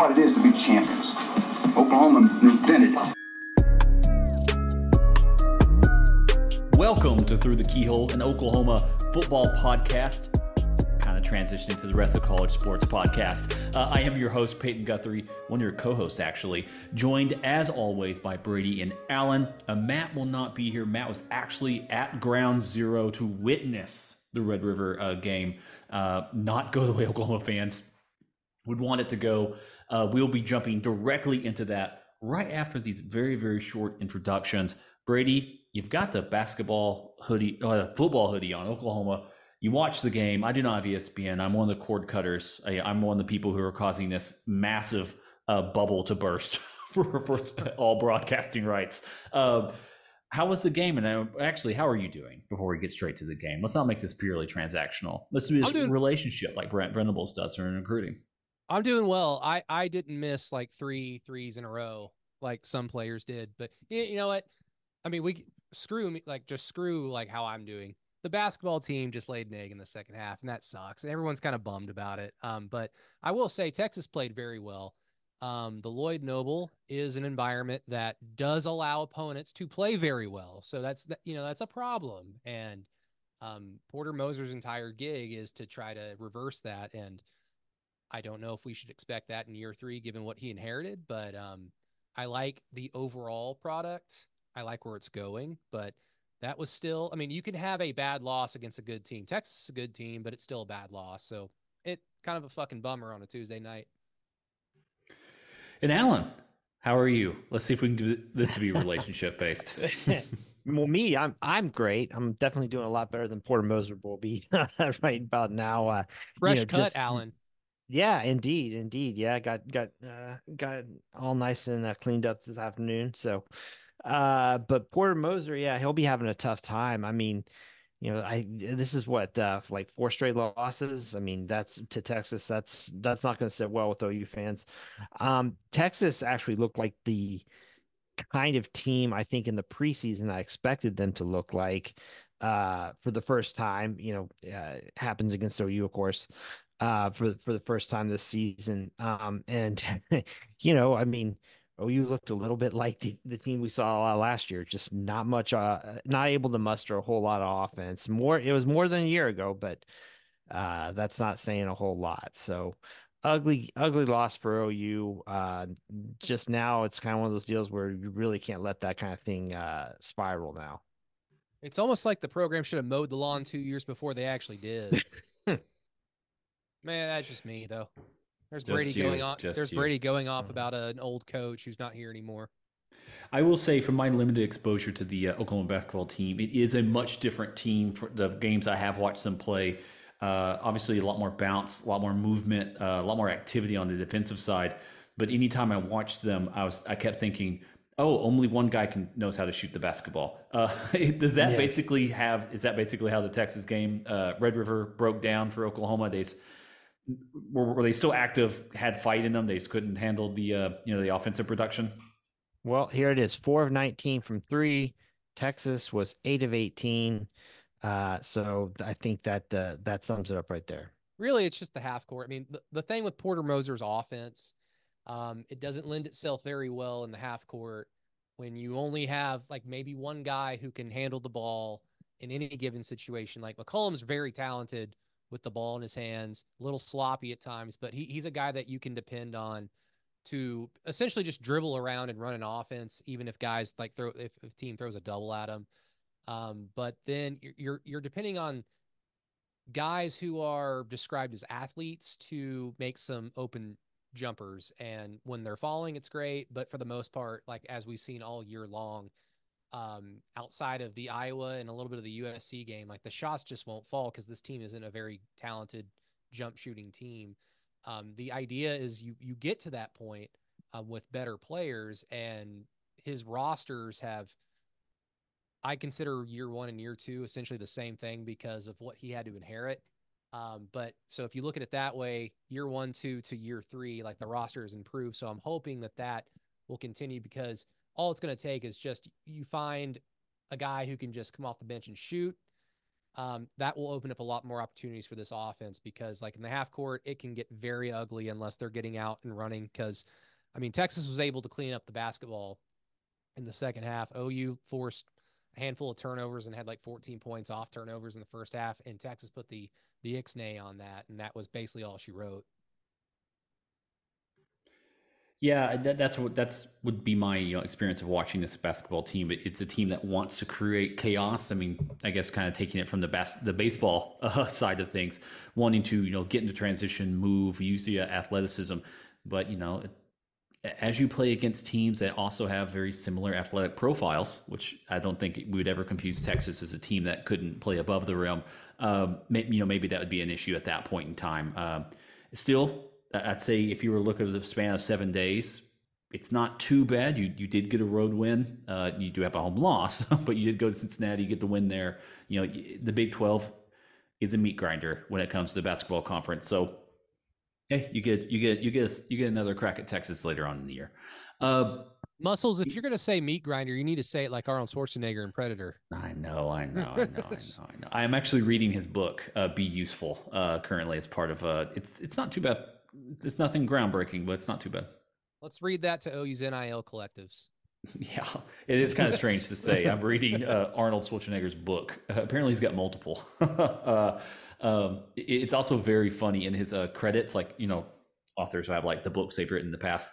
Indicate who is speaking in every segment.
Speaker 1: What it is to be champions. Oklahoma invented it.
Speaker 2: Welcome to Through the Keyhole, an Oklahoma football podcast. Kind of transitioning to the rest of college sports podcast. Uh, I am your host, Peyton Guthrie, one of your co hosts, actually, joined as always by Brady and Allen. Uh, Matt will not be here. Matt was actually at ground zero to witness the Red River uh, game, uh, not go the way Oklahoma fans would want it to go. Uh, we'll be jumping directly into that right after these very, very short introductions. Brady, you've got the basketball hoodie, uh, football hoodie on Oklahoma. You watch the game. I do not have ESPN. I'm one of the cord cutters. I, I'm one of the people who are causing this massive uh, bubble to burst for, for all broadcasting rights. Uh, how was the game? And uh, actually, how are you doing before we get straight to the game? Let's not make this purely transactional. Let's do this
Speaker 3: doing-
Speaker 2: relationship like Brent Venables does in recruiting.
Speaker 3: I'm doing well. I I didn't miss like three threes in a row like some players did, but you know what? I mean, we screw me like just screw like how I'm doing. The basketball team just laid an egg in the second half, and that sucks. And everyone's kind of bummed about it. Um, but I will say Texas played very well. Um, the Lloyd Noble is an environment that does allow opponents to play very well. So that's th- you know that's a problem. And um, Porter Moser's entire gig is to try to reverse that. And I don't know if we should expect that in year three, given what he inherited, but um, I like the overall product. I like where it's going, but that was still, I mean, you can have a bad loss against a good team. Texas is a good team, but it's still a bad loss. So it kind of a fucking bummer on a Tuesday night.
Speaker 2: And Alan, how are you? Let's see if we can do this to be relationship based.
Speaker 4: well, me, I'm I'm great. I'm definitely doing a lot better than Porter Moser will be right about now. Uh,
Speaker 3: Fresh
Speaker 4: know,
Speaker 3: cut,
Speaker 4: just-
Speaker 3: Alan.
Speaker 4: Yeah, indeed, indeed. Yeah, got got uh, got all nice and uh, cleaned up this afternoon. So, uh, but Porter Moser, yeah, he'll be having a tough time. I mean, you know, I this is what uh, like four straight losses. I mean, that's to Texas. That's that's not going to sit well with OU fans. Um, Texas actually looked like the kind of team I think in the preseason I expected them to look like uh, for the first time. You know, uh, happens against OU, of course, uh, for for the first time this season. Um, and you know, I mean, OU looked a little bit like the, the team we saw last year, just not much, uh, not able to muster a whole lot of offense. More, it was more than a year ago, but uh, that's not saying a whole lot. So ugly, ugly loss for OU. Uh, just now, it's kind of one of those deals where you really can't let that kind of thing uh, spiral now.
Speaker 3: It's almost like the program should have mowed the lawn two years before they actually did. Man, that's just me though. There's
Speaker 2: Just
Speaker 3: Brady
Speaker 2: you,
Speaker 3: going on. There's
Speaker 2: you.
Speaker 3: Brady going off about an old coach who's not here anymore.
Speaker 2: I will say, from my limited exposure to the uh, Oklahoma basketball team, it is a much different team for the games I have watched them play. Uh, obviously, a lot more bounce, a lot more movement, uh, a lot more activity on the defensive side. But anytime I watched them, I was I kept thinking, oh, only one guy can knows how to shoot the basketball. Uh, does that
Speaker 4: Yeah.
Speaker 2: basically have? Is that basically how the Texas game, uh, Red River, broke down for Oklahoma? They were, were they still active? Had fight in them? They just couldn't handle the uh, you know the offensive production.
Speaker 4: Well, here it is: four of nineteen from three. Texas was eight of eighteen. Uh, so I think that uh, that sums it up right there.
Speaker 3: Really, it's just the half court. I mean, the, the thing with Porter Moser's offense, um, it doesn't lend itself very well in the half court when you only have like maybe one guy who can handle the ball in any given situation. Like McCollum's very talented with the ball in his hands, a little sloppy at times, but he, he's a guy that you can depend on to essentially just dribble around and run an offense, even if guys like throw if, if team throws a double at him. Um, but then you're, you're you're depending on guys who are described as athletes to make some open jumpers, and when they're falling, it's great. But for the most part, like as we've seen all year long, um, outside of the Iowa and a little bit of the USC game, like the shots just won't fall because this team isn't a very talented jump shooting team. Um, the idea is you you get to that point um, with better players, and his rosters have. I consider year one and year two essentially the same thing because of what he had to inherit. Um, but so if you look at it that way, year one, two to year three, like the roster has improved. So I'm hoping that that will continue because all it's going to take is just you find a guy who can just come off the bench and shoot um, that will open up a lot more opportunities for this offense because, like in the half court, it can get very ugly unless they're getting out and running. Because, I mean, Texas was able to clean up the basketball in the second half. OU forced a handful of turnovers and had like 14 points off turnovers in the first half, and Texas put the the ixnay on that, and that was basically all she wrote.
Speaker 2: Yeah, that, that's what that's would be my you know, experience of watching this basketball team. It's a team that wants to create chaos. I mean, I guess kind of taking it from the bas- the baseball uh, side of things, wanting to you know get into transition, move, use the athleticism. But you know, as you play against teams that also have very similar athletic profiles, which I don't think we would ever confuse Texas as a team that couldn't play above the rim. Um, maybe, you know, maybe that would be an issue at that point in time. Um, still, I'd say if you were looking at the span of seven days, it's not too bad. You you did get a road win. Uh, you do have a home loss, but you did go to Cincinnati, you get the win there. You know the Big Twelve is a meat grinder when it comes to the basketball conference. So hey, you get you get you get you get another crack at Texas later on in the year. Uh,
Speaker 3: Muscles, if you're going to say meat grinder, you need to say it like Arnold Schwarzenegger in Predator.
Speaker 2: I know, I know, I know, I know, I know. I am actually reading his book, uh, Be Useful, uh, currently. It's part of, uh, it's, it's not too bad it's nothing groundbreaking, but it's not too bad.
Speaker 3: Let's read that to OU's NIL collectives.
Speaker 2: Yeah, it is kind of strange to say. I'm reading uh, Arnold Schwarzenegger's book. Uh, apparently, he's got multiple. uh, um, it's also very funny in his uh, credits, like you know, authors who have like the books they've written in the past.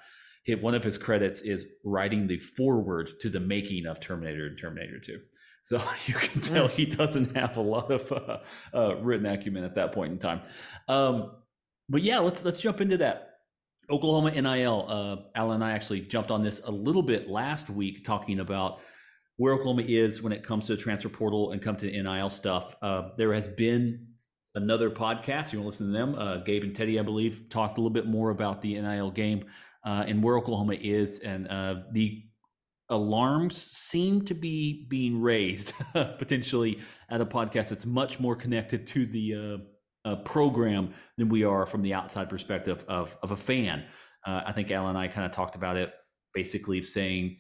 Speaker 2: One of his credits is writing the foreword to the making of Terminator and Terminator 2. So you can tell he doesn't have a lot of uh, uh, written acumen at that point in time. Um, but yeah, let's let's jump into that. Oklahoma NIL. Uh, Alan and I actually jumped on this a little bit last week, talking about where Oklahoma is when it comes to the transfer portal and come to NIL stuff. Uh, there has been another podcast. You want to listen to them? Uh, Gabe and Teddy, I believe, talked a little bit more about the NIL game uh, and where Oklahoma is, and uh, the alarms seem to be being raised potentially at a podcast that's much more connected to the uh, program than we are from the outside perspective of, of a fan. Uh, I think Alan and I kind of talked about it, basically saying,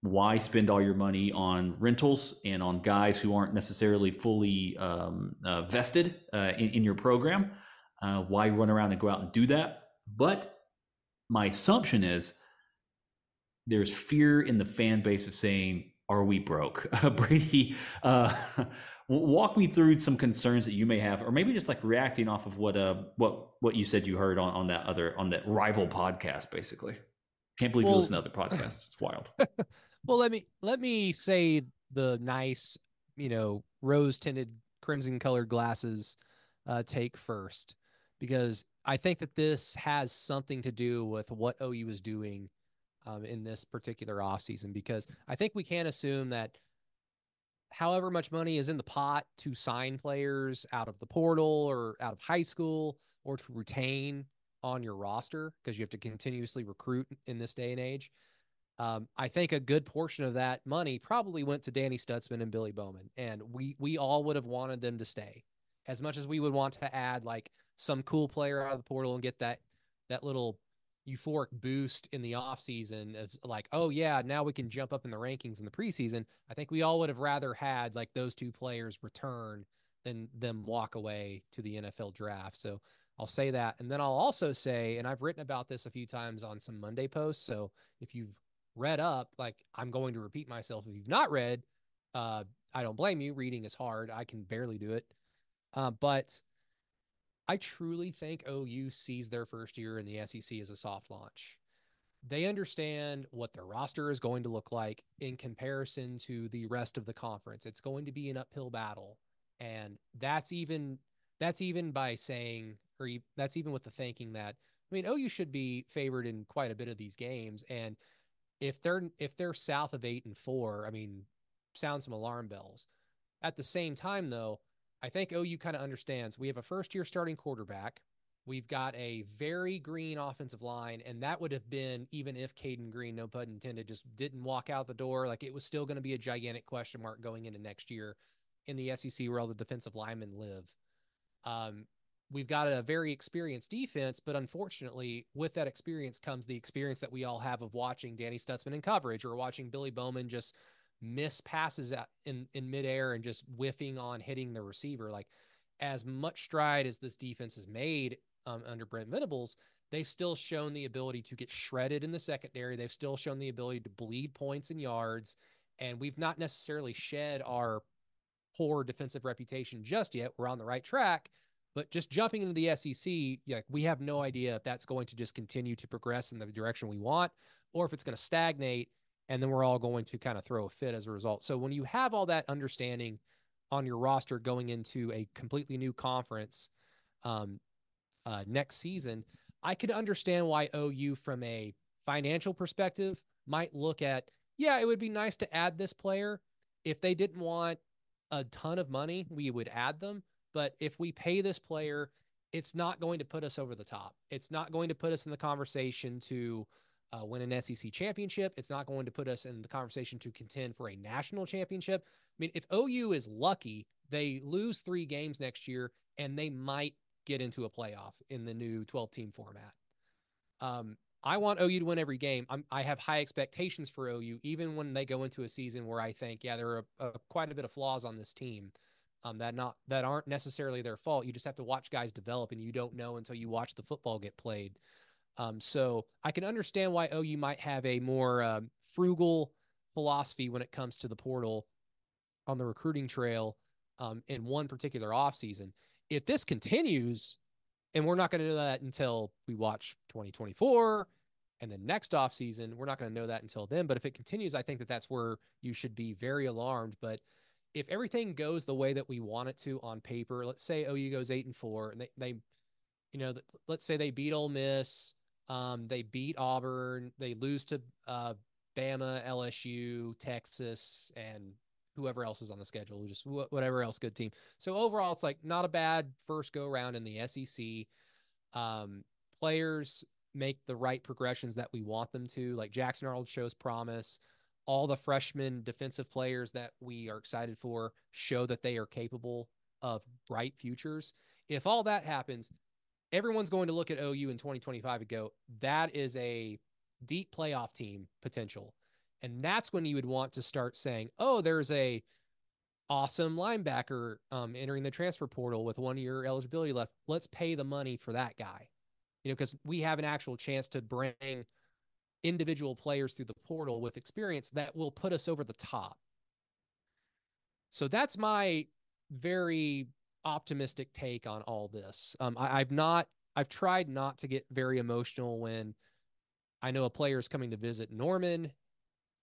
Speaker 2: why spend all your money on rentals and on guys who aren't necessarily fully um, uh, vested uh, in, in, your program? Uh, why run around and go out and do that? But my assumption is there's fear in the fan base of saying, are we broke? Brady, uh, walk me through some concerns that you may have, or maybe just like reacting off of what uh what what you said you heard on on that other on that rival podcast. Basically, can't believe well, you listen to other podcasts. It's wild.
Speaker 3: well, let me let me say the nice, you know, rose tinted, crimson colored glasses uh, take first, because I think that this has something to do with what OU is doing um, in this particular offseason because I think we can assume that however much money is in the pot to sign players out of the portal or out of high school or to retain on your roster because you have to continuously recruit in this day and age. Um, I think a good portion of that money probably went to Danny Stutsman and Billy Bowman, and we we all would have wanted them to stay as much as we would want to add like some cool player out of the portal and get that that little euphoric boost in the offseason of like, oh yeah, now we can jump up in the rankings in the preseason. I think we all would have rather had like those two players return than them walk away to the NFL draft. So I'll say that. And then I'll also say, and I've written about this a few times on some Monday posts. So if you've read up, like I'm going to repeat myself. If you've not read, uh, I don't blame you. Reading is hard. I can barely do it. Uh, but I truly think OU sees their first year in the SEC as a soft launch. They understand what their roster is going to look like in comparison to the rest of the conference. It's going to be an uphill battle. And that's even that's even by saying or that's even with the thinking that I mean OU should be favored in quite a bit of these games and if they're if they're south of 8 and 4, I mean sound some alarm bells. At the same time though, I think OU kind of understands we have a first year starting quarterback. We've got a very green offensive line, and that would have been even if Cayden Green, no pun intended, just didn't walk out the door. Like it was still going to be a gigantic question mark going into next year in the SEC where all the defensive linemen live. Um, we've got a very experienced defense, but unfortunately, with that experience comes the experience that we all have of watching Danny Stutsman in coverage or watching Billy Bowman just miss passes in in midair and just whiffing on hitting the receiver. Like as much stride as this defense has made um, under Brent Venables, they've still shown the ability to get shredded in the secondary. They've still shown the ability to bleed points and yards, and we've not necessarily shed our poor defensive reputation just yet. We're on the right track. But just jumping into the SEC, yeah, we have no idea if that's going to just continue to progress in the direction we want, or if it's going to stagnate and then we're all going to kind of throw a fit as a result. So when you have all that understanding on your roster going into a completely new conference um, uh, next season, I could understand why OU, from a financial perspective, might look at, yeah, it would be nice to add this player. If they didn't want a ton of money, we would add them. But if we pay this player, it's not going to put us over the top. It's not going to put us in the conversation to uh, win an SEC championship. It's not going to put us in the conversation to contend for a national championship. I mean, if OU is lucky, they lose three games next year and they might get into a playoff in the new 12 team format. Um, I want OU to win every game. I'm, i have high expectations for OU, even when they go into a season where I think, yeah, there are a, a, quite a bit of flaws on this team um, that not that aren't necessarily their fault. You just have to watch guys develop, and you don't know until you watch the football get played. Um, so I can understand why OU might have a more um, frugal philosophy when it comes to the portal on the recruiting trail um, in one particular offseason. If this continues, and we're not going to know that until we watch 2024 and the next offseason, we're not going to know that until then. But if it continues, I think that that's where you should be very alarmed. But if everything goes the way that we want it to on paper, let's say OU goes eight and four, and they, they you know, let's say they beat Ole Miss, um, they beat Auburn. They lose to uh, Bama, LSU, Texas, and whoever else is on the schedule, just wh- whatever else good team. So overall, it's like not a bad first go round in the SEC. Um, players make the right progressions that we want them to. Like Jackson Arnold shows promise. All the freshman defensive players that we are excited for show that they are capable of bright futures. If all that happens, everyone's going to look at OU in 2025 and go, that is a deep playoff team potential. And that's when you would want to start saying, oh, there's a awesome linebacker um, entering the transfer portal with one year eligibility left. Let's pay the money for that guy. You know, because we have an actual chance to bring individual players through the portal with experience that will put us over the top. So that's my very optimistic take on all this. Um, I, I've not, I've tried not to get very emotional when I know a player is coming to visit Norman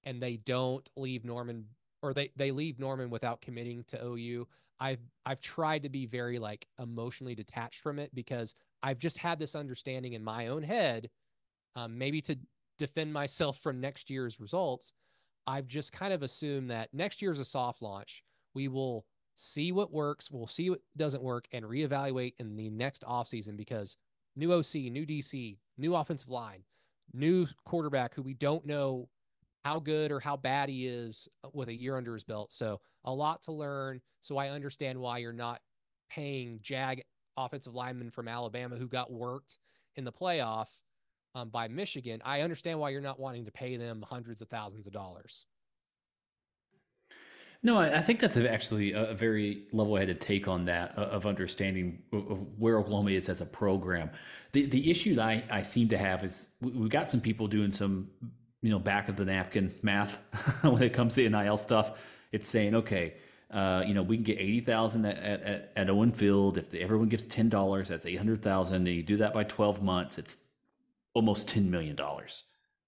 Speaker 3: and they don't leave Norman or they, they leave Norman without committing to OU. I've, I've tried to be very like emotionally detached from it because I've just had this understanding in my own head, um, maybe to defend myself from next year's results. I've just kind of assumed that next year's a soft launch. We will see what works, we'll see what doesn't work, and reevaluate in the next offseason because new OC, new DC, new offensive line, new quarterback who we don't know how good or how bad he is with a year under his belt. So a lot to learn. So I understand why you're not paying Jag offensive lineman from Alabama who got worked in the playoff um, by Michigan. I understand why you're not wanting to pay them hundreds of thousands of dollars.
Speaker 2: No, I, think that's actually a, very level-headed take on that of understanding of where Oklahoma is as a program. The the issue that I, I seem to have is we've got some people doing some you know back of the napkin math when it comes to NIL stuff. It's saying okay, uh, you know, we can get eighty thousand at, at at Owen Field. If everyone gives ten dollars, that's eight hundred thousand. And you do that by twelve months, it's almost ten million dollars.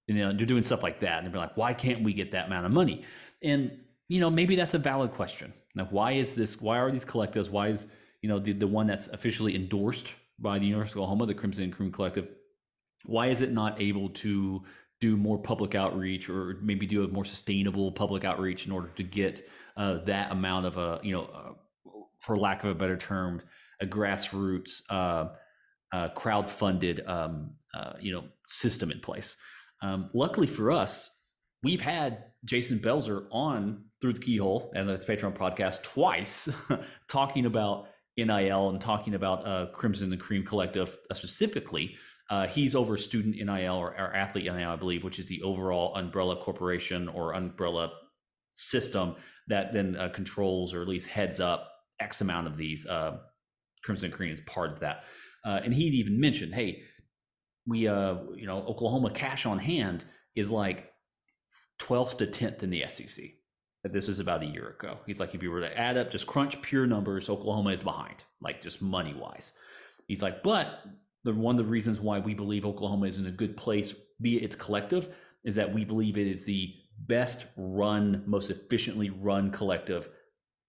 Speaker 2: You know, you're doing stuff like that, and they're like, why can't we get that amount of money? And you know, maybe that's a valid question. Like, why is this? Why are these collectives? Why is you know the the one that's officially endorsed by the University of Oklahoma, the Crimson and Cream Collective? Why is it not able to do more public outreach or maybe do a more sustainable public outreach in order to get uh, that amount of a you know uh, for lack of a better term a grassroots uh, uh crowd funded um, uh, you know system in place um, luckily for us we've had jason belzer on through the keyhole and this patreon podcast twice talking about nil and talking about uh, crimson and cream collective specifically uh, he's over student NIL or, or, athlete NIL, I believe, which is the overall umbrella corporation or umbrella system that then uh, controls or at least heads up X amount of these. Uh, Crimson Cream is part of that. Uh, and he'd even mentioned, hey, we, uh, you know, Oklahoma cash on hand is like 12th to 10th in the SEC. This was about a year ago. He's like, if you were to add up, just crunch pure numbers, Oklahoma is behind, like just money wise. He's like, but the one of the reasons why we believe Oklahoma is in a good place, be it its collective, is that we believe it is the best run, most efficiently run collective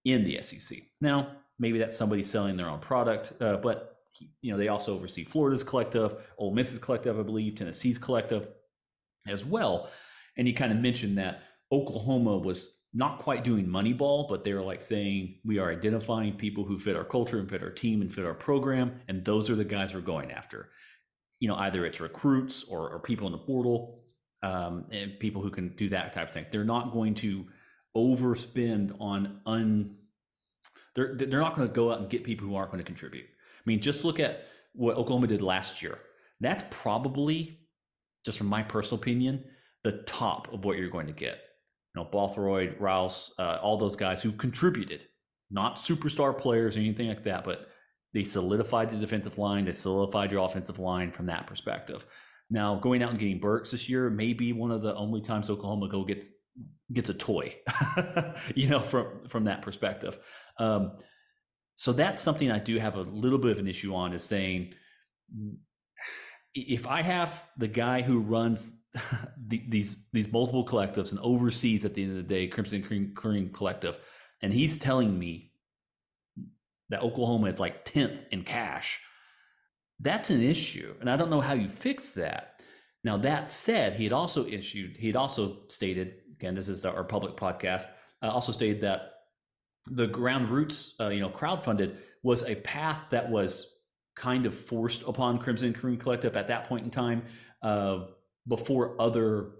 Speaker 2: in the SEC. Now, maybe that's somebody selling their own product, uh, but you know they also oversee Florida's collective, Ole Miss's collective, I believe, Tennessee's collective as well. And he kind of mentioned that Oklahoma was not quite doing Moneyball, but they were like saying we are identifying people who fit our culture and fit our team and fit our program, and those are the guys we're going after. You know, either it's recruits or, or people in the portal, um, and people who can do that type of thing. They're not going to overspend on un. They're they're not going to go out and get people who aren't going to contribute. I mean, just look at what Oklahoma did last year. That's probably, just from my personal opinion, the top of what you're going to get you know, Bothroyd, Rouse, uh, all those guys who contributed, not superstar players or anything like that, but they solidified the defensive line, they solidified your offensive line from that perspective. Now, going out and getting Burks this year may be one of the only times Oklahoma go gets gets a toy, you know, from from that perspective. Um, so that's something I do have a little bit of an issue on is saying if I have the guy who runs these these multiple collectives and oversees at the end of the day Crimson Cream, Cream Collective, and he's telling me that Oklahoma is like tenth in cash. That's an issue, and I don't know how you fix that. Now that said, he had also issued he had also stated again this is our public podcast uh, also stated that the ground roots uh, you know crowdfunded was a path that was kind of forced upon Crimson Cream Collective at that point in time. Uh, before other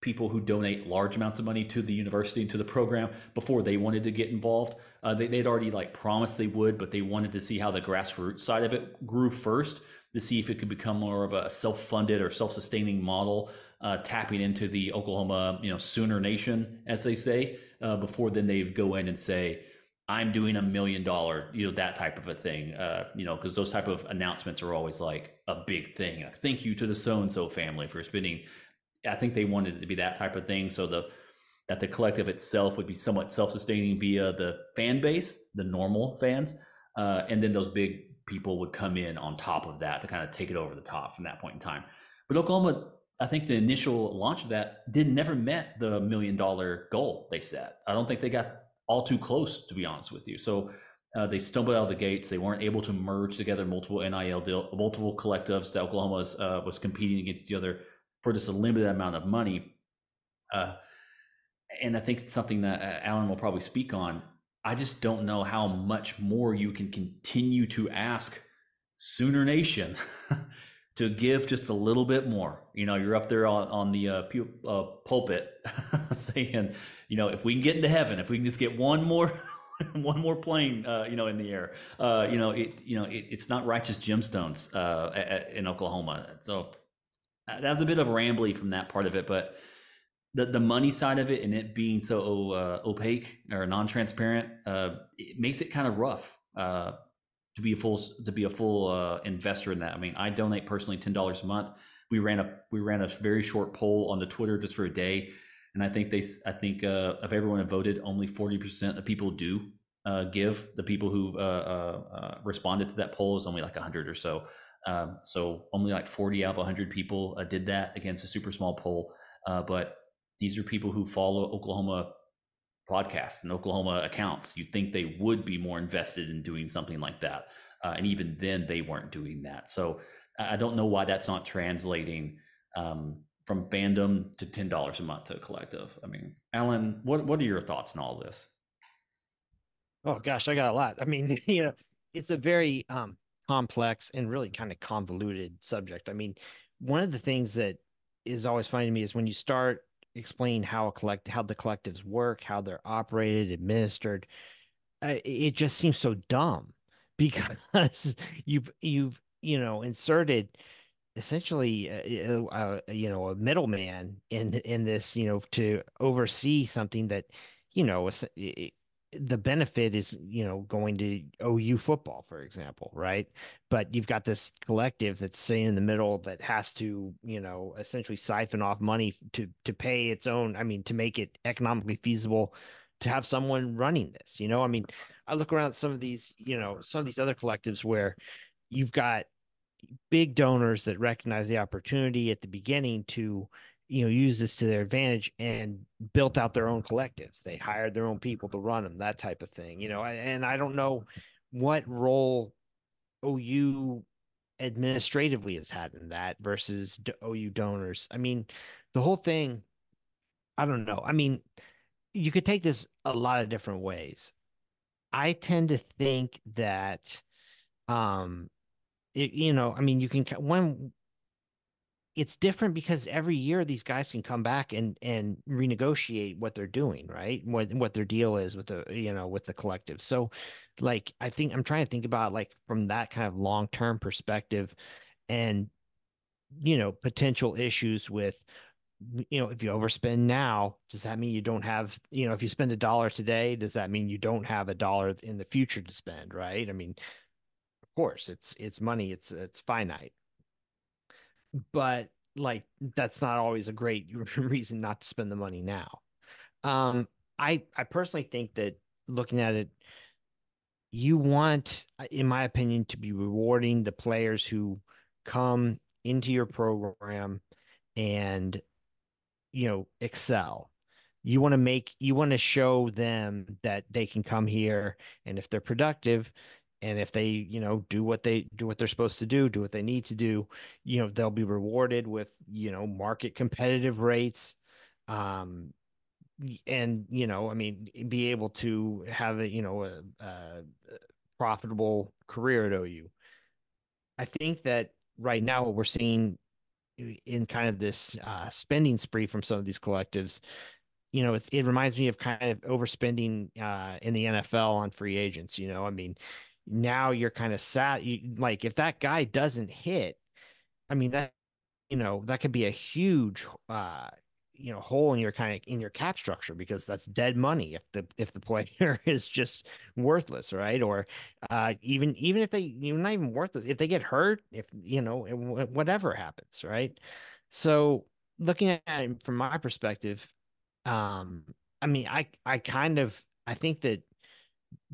Speaker 2: people who donate large amounts of money to the university and to the program before they wanted to get involved. Uh, they, they'd already like promised they would, but they wanted to see how the grassroots side of it grew first to see if it could become more of a self-funded or self-sustaining model, uh, tapping into the Oklahoma, you know, Sooner Nation, as they say, uh, before then they'd go in and say, I'm doing a million dollar, you know, that type of a thing, uh, you know, because those type of announcements are always like a big thing. Thank you to the so and so family for spending. I think they wanted it to be that type of thing, so the that the collective itself would be somewhat self sustaining via the fan base, the normal fans, uh, and then those big people would come in on top of that to kind of take it over the top from that point in time. But Oklahoma, I think the initial launch of that did never met the million dollar goal they set. I don't think they got all too close, to be honest with you. So uh, they stumbled out of the gates. They weren't able to merge together multiple NIL deal, multiple collectives that Oklahoma was, uh, was competing against each other for just a limited amount of money. Uh, and I think it's something that uh, Alan will probably speak on. I just don't know how much more you can continue to ask Sooner Nation to give just a little bit more. You know, you're up there on, on the uh, pu- uh, pulpit saying, you know, if we can get into heaven, if we can just get one more. one more plane, uh, you know, in the air. Uh, you know, it, you know, it, it's not righteous gemstones uh, at, in Oklahoma. So that was a bit of rambly from that part of it, but the the money side of it and it being so uh, opaque or non-transparent, uh, it makes it kind of rough to be a full to be a full uh, investor in that. I mean, I donate personally ten dollars a month. We ran a we ran a very short poll on the Twitter just for a day, and I think they, I think uh, of everyone who voted, only forty percent of people do uh, give. The people who uh, uh, uh responded to that poll is only like hundred or so. Um, so only like forty out of hundred people uh, did that against a super small poll. but these are people who follow Oklahoma podcasts and Oklahoma accounts. You think they would be more invested in doing something like that, and even then they weren't doing that. So I don't know why that's not translating. Um, from fandom to ten dollars a month to a collective. I mean, Alan, what what are your thoughts on all this?
Speaker 4: Oh gosh, I got a lot. I mean, you know, it's a very um complex and really kind of convoluted subject. I mean, one of the things that is always funny to me is when you start explaining how a collect how the collectives work, how they're operated, administered, uh, it just seems so dumb because you've you've you know inserted essentially uh, uh, you know a middleman in in this you know to oversee something that you know the benefit is you know going to OU football for example right? But you've got this collective that's sitting in the middle that has to you know essentially siphon off money to to pay its own I mean to make it economically feasible to have someone running this you know? I mean I look around some of these you know some of these other collectives where you've got big donors that recognize the opportunity at the beginning to you know use this to their advantage and built out their own collectives. They hired their own people to run them that type of thing you know and i don't know what role ou administratively has had in that versus ou donors. I mean the whole thing i don't know. I mean you could take this a lot of different ways. I tend to think that um it, you know, I mean, you can when it's different because every year these guys can come back and and renegotiate what they're doing, right? What what their deal is with the you know with the collective. So, like, I think I'm trying to think about like from that kind of long term perspective, and you know potential issues with you know if you overspend now does that mean you don't have you know if you spend a dollar today does that mean you don't have a dollar in the future to spend right i mean course it's it's money it's it's finite. But like that's not always a great reason not to spend the money now. Um i i personally think that looking at it you want in my opinion to be rewarding the players who come into your program and you know excel. You want to make you want to show them that they can come here and if they're productive and if they you know do what they do what they're supposed to do do what they need to do you know they'll be rewarded with you know market competitive rates um and you know i mean be able to have a you know a, a profitable career at ou i think that right now what we're seeing in kind of this uh, spending spree from some of these collectives you know, it, it, reminds me of kind of overspending uh, in the NFL on free agents. You know, I mean, now you're kind of sad. you, like if that guy doesn't hit i mean that you know that could be a huge uh you know hole in your kind of in your cap structure because that's dead money if the if the player is just worthless right or uh even even if they you're not even worthless if they get hurt if you know whatever happens right so looking at it from my perspective um i mean i i kind of i think that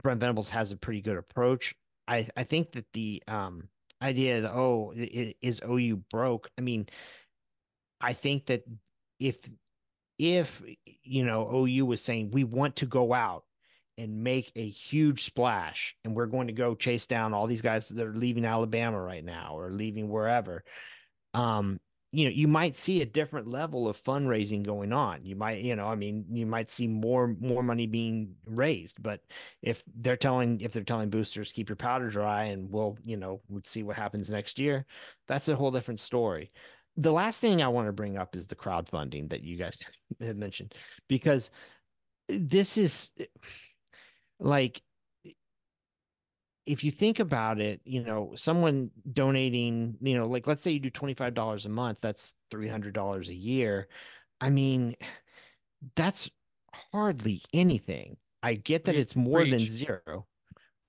Speaker 4: Brent Venables has a pretty good approach. I I think that the um idea that oh is OU broke. I mean, I think that if if you know OU was saying we want to go out and make a huge splash and we're going to go chase down all these guys that are leaving Alabama right now or leaving wherever um you know you might see a different level of fundraising going on. You might you know i mean you might see more more money being raised but if they're telling if they're telling boosters keep your powder dry and we'll you know we'll see what happens next year that's a whole different story. The last thing i want to bring up is the crowdfunding that you guys had mentioned because this is like if you think about it, you know, someone donating, you know, like let's say you do $25 a month, that's $300 a year. I mean, that's hardly anything. I get that it's more than zero,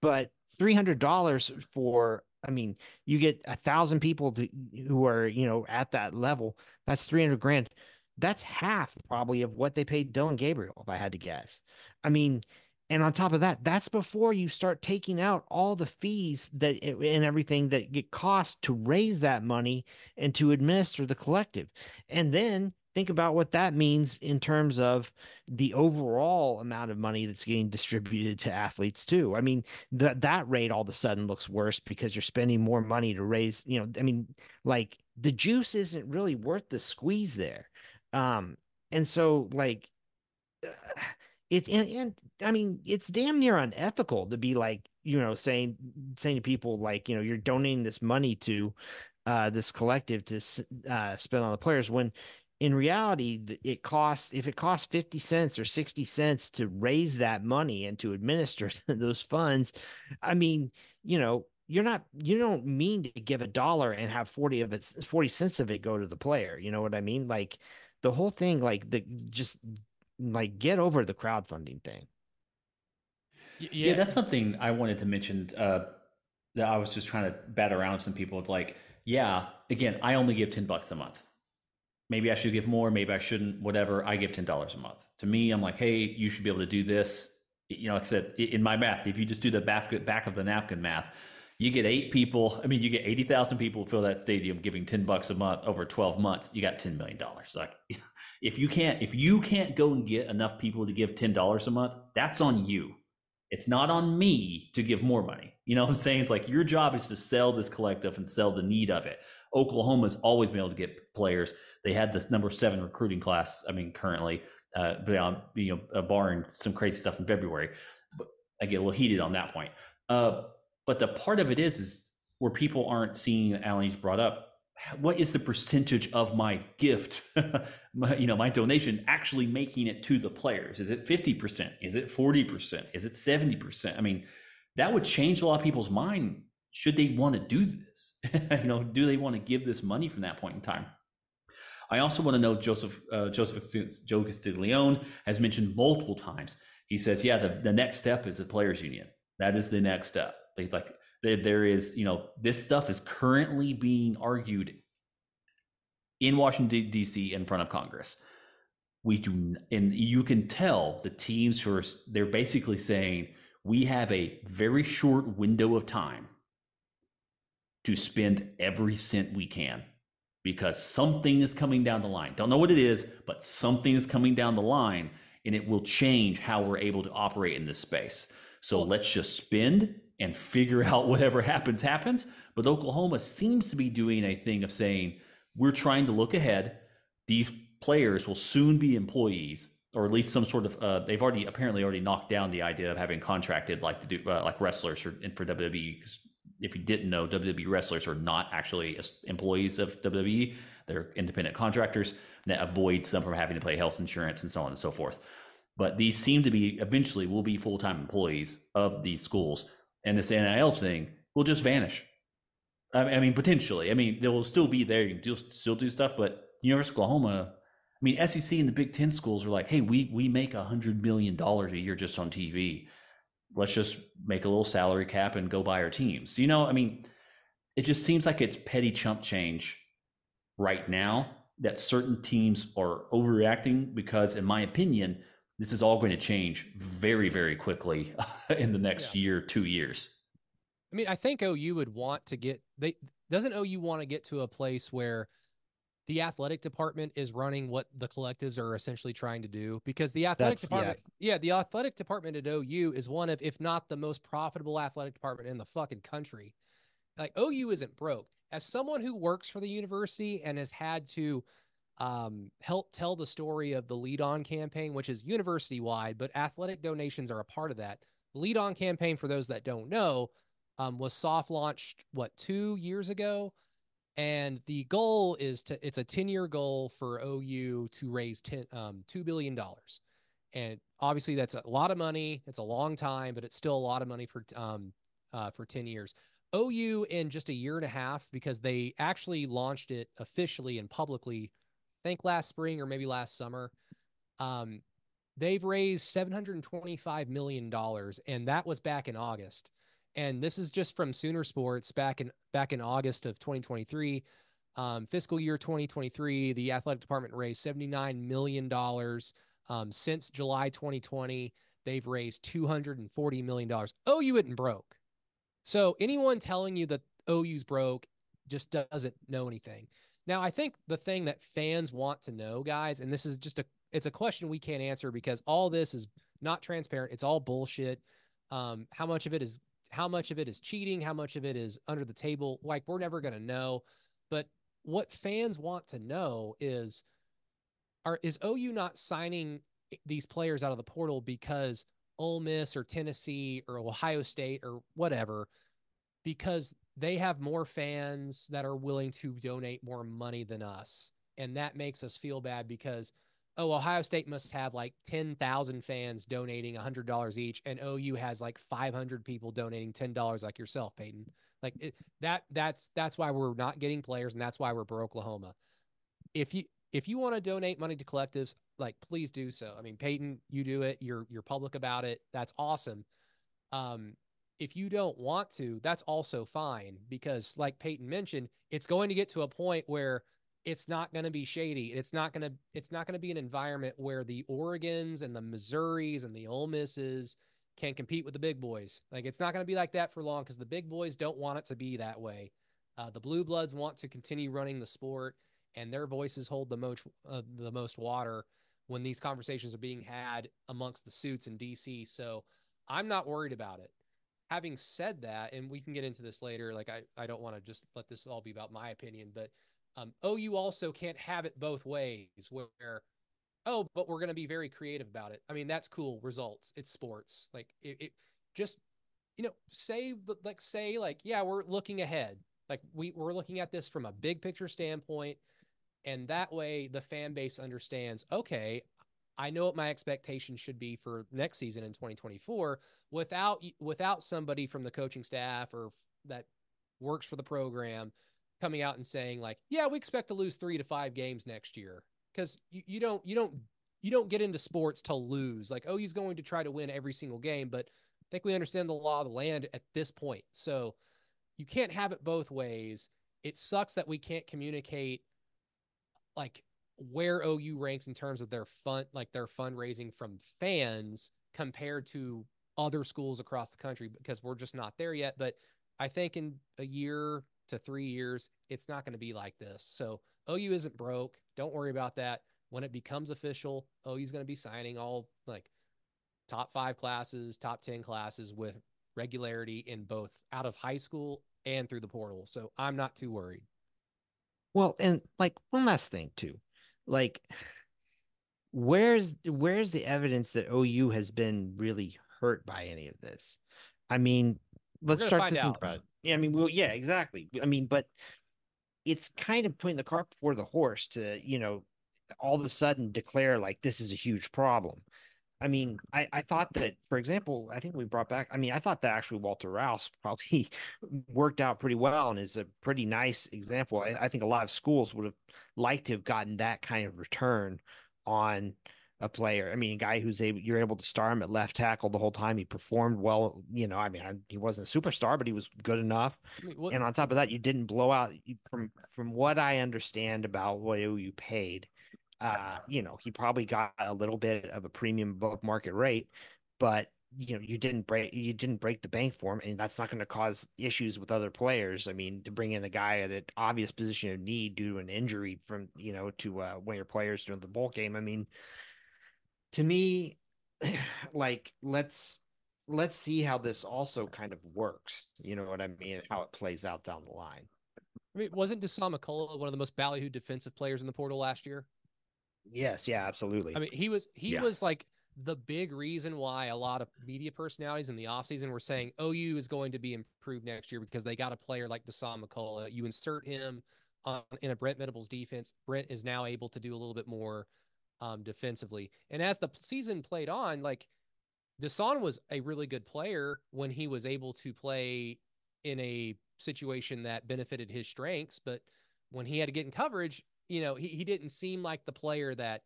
Speaker 4: but $300 for, I mean, you get a thousand people to, who are, you know, at that level, that's 300 grand. that's half probably of what they paid Dillon Gabriel, if I had to guess. I mean, and on top of that, that's before you start taking out all the fees that and everything that it costs to raise that money and to administer the collective. And then think about what that means in terms of the overall amount of money that's getting distributed to athletes too. I mean, that that rate all of a sudden looks worse because you're spending more money to raise, you know, I mean, like the juice isn't really worth the squeeze there. Um, and so like uh, it and, and I mean, it's damn near unethical to be like, you know, saying saying to people like, you know, you're donating this money to uh, this collective to uh, spend on the players when in reality it costs if it costs 50 cents or 60 cents to raise that money and to administer those funds i mean you know you're not you don't mean to give a dollar and have 40 of it 40 cents of it go to the player you know what i mean? Like the whole thing like the just like get over the crowdfunding thing
Speaker 2: yeah. yeah that's something i wanted to mention uh that i was just trying to bat around some people it's like yeah again i only give 10 bucks a month maybe I should give more, maybe I shouldn't, whatever. I give $10 a month. To me, I'm like, hey, you should be able to do this. You know, like I said, in my math, if you just do the back, back of the napkin math, you get eight people. I mean, you get 80,000 people fill that stadium giving 10 bucks a month over 12 months. You got $10 million. Like if you can't, if you can't go and get enough people to give $10 a month, that's on you. It's not on me to give more money. You know what I'm saying? It's like your job is to sell this collective and sell the need of it. Oklahoma's always been able to get players. They had this number seven recruiting class. I mean, currently, uh, beyond you know, barring some crazy stuff in February. But I get a little heated on that point. Uh, but the part of it is, is where people aren't seeing Alan's brought up. What is the percentage of my gift, my, you know, my donation actually making it to the players? Is it 50%? Is it 40%? Is it 70%? I mean, that would change a lot of people's mind should they want to do this? you know, do they want to give this money from that point in time? I also want to know Joseph uh, Joseph Joe Castiglione has mentioned multiple times. He says, "Yeah, the, the next step is the players' union. That is the next step." He's like, there, there is, you know, this stuff is currently being argued in Washington D.C. in front of Congress. We do, and you can tell the teams who are they're basically saying we have a very short window of time to spend every cent we can because something is coming down the line. Don't know what it is, but something is coming down the line and it will change how we're able to operate in this space. So let's just spend and figure out whatever happens, happens. But Oklahoma seems to be doing a thing of saying, we're trying to look ahead. These players will soon be employees, or at least some sort of. Uh, they've already apparently already knocked down the idea of having contracted like to do uh, like wrestlers for, for WWE if you didn't know, WWE wrestlers are not actually employees of WWE. They're independent contractors that avoid some from having to pay health insurance and so on and so forth. But these seem to be eventually will be full time employees of these schools, and this NIL thing will just vanish. I mean, potentially. I mean, they will still be there. You can still do stuff, but University of Oklahoma. I mean, SEC and the Big Ten schools are like, hey, we we make a hundred million dollars a year just on TV let's just make a little salary cap and go buy our teams. You know, I mean, it just seems like it's petty chump change right now that certain teams are overreacting because, in my opinion, this is all going to change very, very quickly in the next yeah. year, two years.
Speaker 3: I mean, I think OU would want to get they doesn't OU want to get to a place where the athletic department is running what the collectives are essentially trying to do because the athletic That's, department yeah. yeah. the athletic department at OU is one of if not the most profitable athletic department in the fucking country like OU isn't broke as someone who works for the university and has had to um, help tell the story of the lead on campaign which is university wide but athletic donations are a part of that lead on campaign for those that don't know um, was soft launched what two years ago and the goal is to it's a 10 year goal for OU to raise 10 um, 2 billion dollars. And obviously that's a lot of money, it's a long time, but it's still a lot of money for um uh, for 10 years. OU in just a year and a half because they actually launched it officially and publicly think last spring or maybe last summer. Um, they've raised 725 million dollars and that was back in August and this is just from Sooner Sports back in back in August of 2023. Um, fiscal year 2023, the athletic department raised $79 million. Um, since July 2020, they've raised $240 million. OU isn't broke. So anyone telling you that OU's broke just doesn't know anything. Now, I think the thing that fans want to know, guys, and this is just a it's a question we can't answer because all this is not transparent. It's all bullshit. Um, how much of it is how much of it is cheating? How much of it is under the table? Like we're never gonna know. But what fans want to know is are is OU not signing these players out of the portal because Ole Miss or Tennessee or Ohio State or whatever because they have more fans that are willing to donate more money than us. And that makes us feel bad because, oh, Ohio State must have like 10,000 fans donating $100 each, and OU has like 500 people donating $10 like yourself, Peyton. Like it, that, that's, that's why we're not getting players, and that's why we're for Oklahoma. If you, if you want to donate money to collectives, like please do so. I mean, Peyton, you do it. You're you're public about it. That's awesome. Um, if you don't want to, that's also fine because, like Peyton mentioned, it's going to get to a point where it's not going to be shady. It's not going to it's not going to be an environment where the Oregons and the Missouris and the Ole Misses can compete with the big boys. Like it's not going to be like that for long because the big boys don't want it to be that way. Uh, the blue bloods want to continue running the sport, and their voices hold the most uh, the most water when these conversations are being had amongst the suits in DC. So I'm not worried about it having said that, and we can get into this later, like I, I don't want to just let this all be about my opinion, but um, OU also can't have it both ways where, oh, but we're going to be very creative about it. I mean, that's cool. Results. It's sports. Like it, it just, you know, say like say like, yeah, we're looking ahead. Like we we're looking at this from a big picture standpoint. And that way the fan base understands, okay, I know what my expectations should be for next season in 2024 without without somebody from the coaching staff or that works for the program coming out and saying like, yeah, we expect to lose 3 to 5 games next year cuz you, you don't you don't you don't get into sports to lose. Like, oh, he's going to try to win every single game, but I think we understand the law of the land at this point. So you can't have it both ways. It sucks that we can't communicate like where OU ranks in terms of their fund, like their fundraising from fans compared to other schools across the country because we're just not there yet. But I think in a year to three years, it's not going to be like this. So OU isn't broke. Don't worry about that. When it becomes official, OU's going to be signing all like top five classes, top 10 classes with regularity in both out of high school and through the portal. So I'm not too worried.
Speaker 4: Well, and like one last thing too like where's where's the evidence that OU has been really hurt by any of this? I mean, let's start to think about it. Yeah, I mean, well, yeah, exactly. I mean, but it's kind of putting the cart before the horse to, you know, all of a sudden declare like this is a huge problem. I mean, I, I thought that, for example, I think we brought back, I mean, I thought that actually Walter Rouse probably worked out pretty well and is a pretty nice example. I, I think a lot of schools would have liked to have gotten that kind of return on a player. I mean, a guy who's able, you're able to star him at left tackle the whole time. He performed well. You know, I mean, I, he wasn't a superstar, but he was good enough. I mean, and on top of that, you didn't blow out. From from what I understand about what you paid, uh, you know, he probably got a little bit of a premium above market rate, but you know, you didn't break you didn't break the bank for him, and that's not going to cause issues with other players. I mean, to bring in a guy at an obvious position of need due to an injury from you know to uh, one of your players during the bowl game. I mean, to me, like let's let's see how this also kind of works. You know what I mean? How it plays out down the line.
Speaker 3: I mean, wasn't Dasan McCullough one of the most ballyhooed defensive players in the portal last year?
Speaker 4: Yes, yeah, absolutely.
Speaker 3: I mean, he was he yeah. was like the big reason why a lot of media personalities in the offseason were saying OU is going to be improved next year because they got a player like Dasan McCullough. You insert him on, in a Brent Venables defense. Brent is now able to do a little bit more um, defensively. And as the season played on, like Dasan was a really good player when he was able to play in a situation that benefited his strengths. But when he had to get in coverage, you know, he, he didn't seem like the player that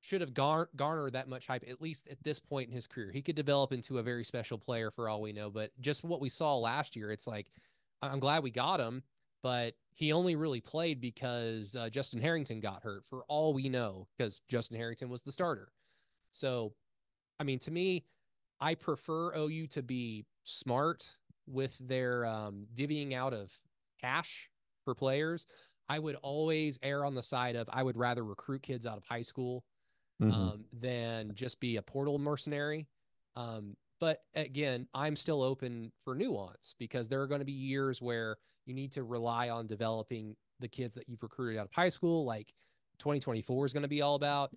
Speaker 3: should have gar- garnered that much hype, at least at this point in his career. He could develop into a very special player for all we know. But just what we saw last year, it's like, I'm glad we got him, but he only really played because uh, Justin Harrington got hurt, for all we know, because Justin Harrington was the starter. So, I mean, to me, I prefer OU to be smart with their um, divvying out of cash for players. I would always err on the side of I would rather recruit kids out of high school
Speaker 4: Mhm.
Speaker 3: um, than just be a portal mercenary. Um, but again, I'm still open for nuance because there are going to be years where you need to rely on developing the kids that you've recruited out of high school, like 2024 is going to be all about.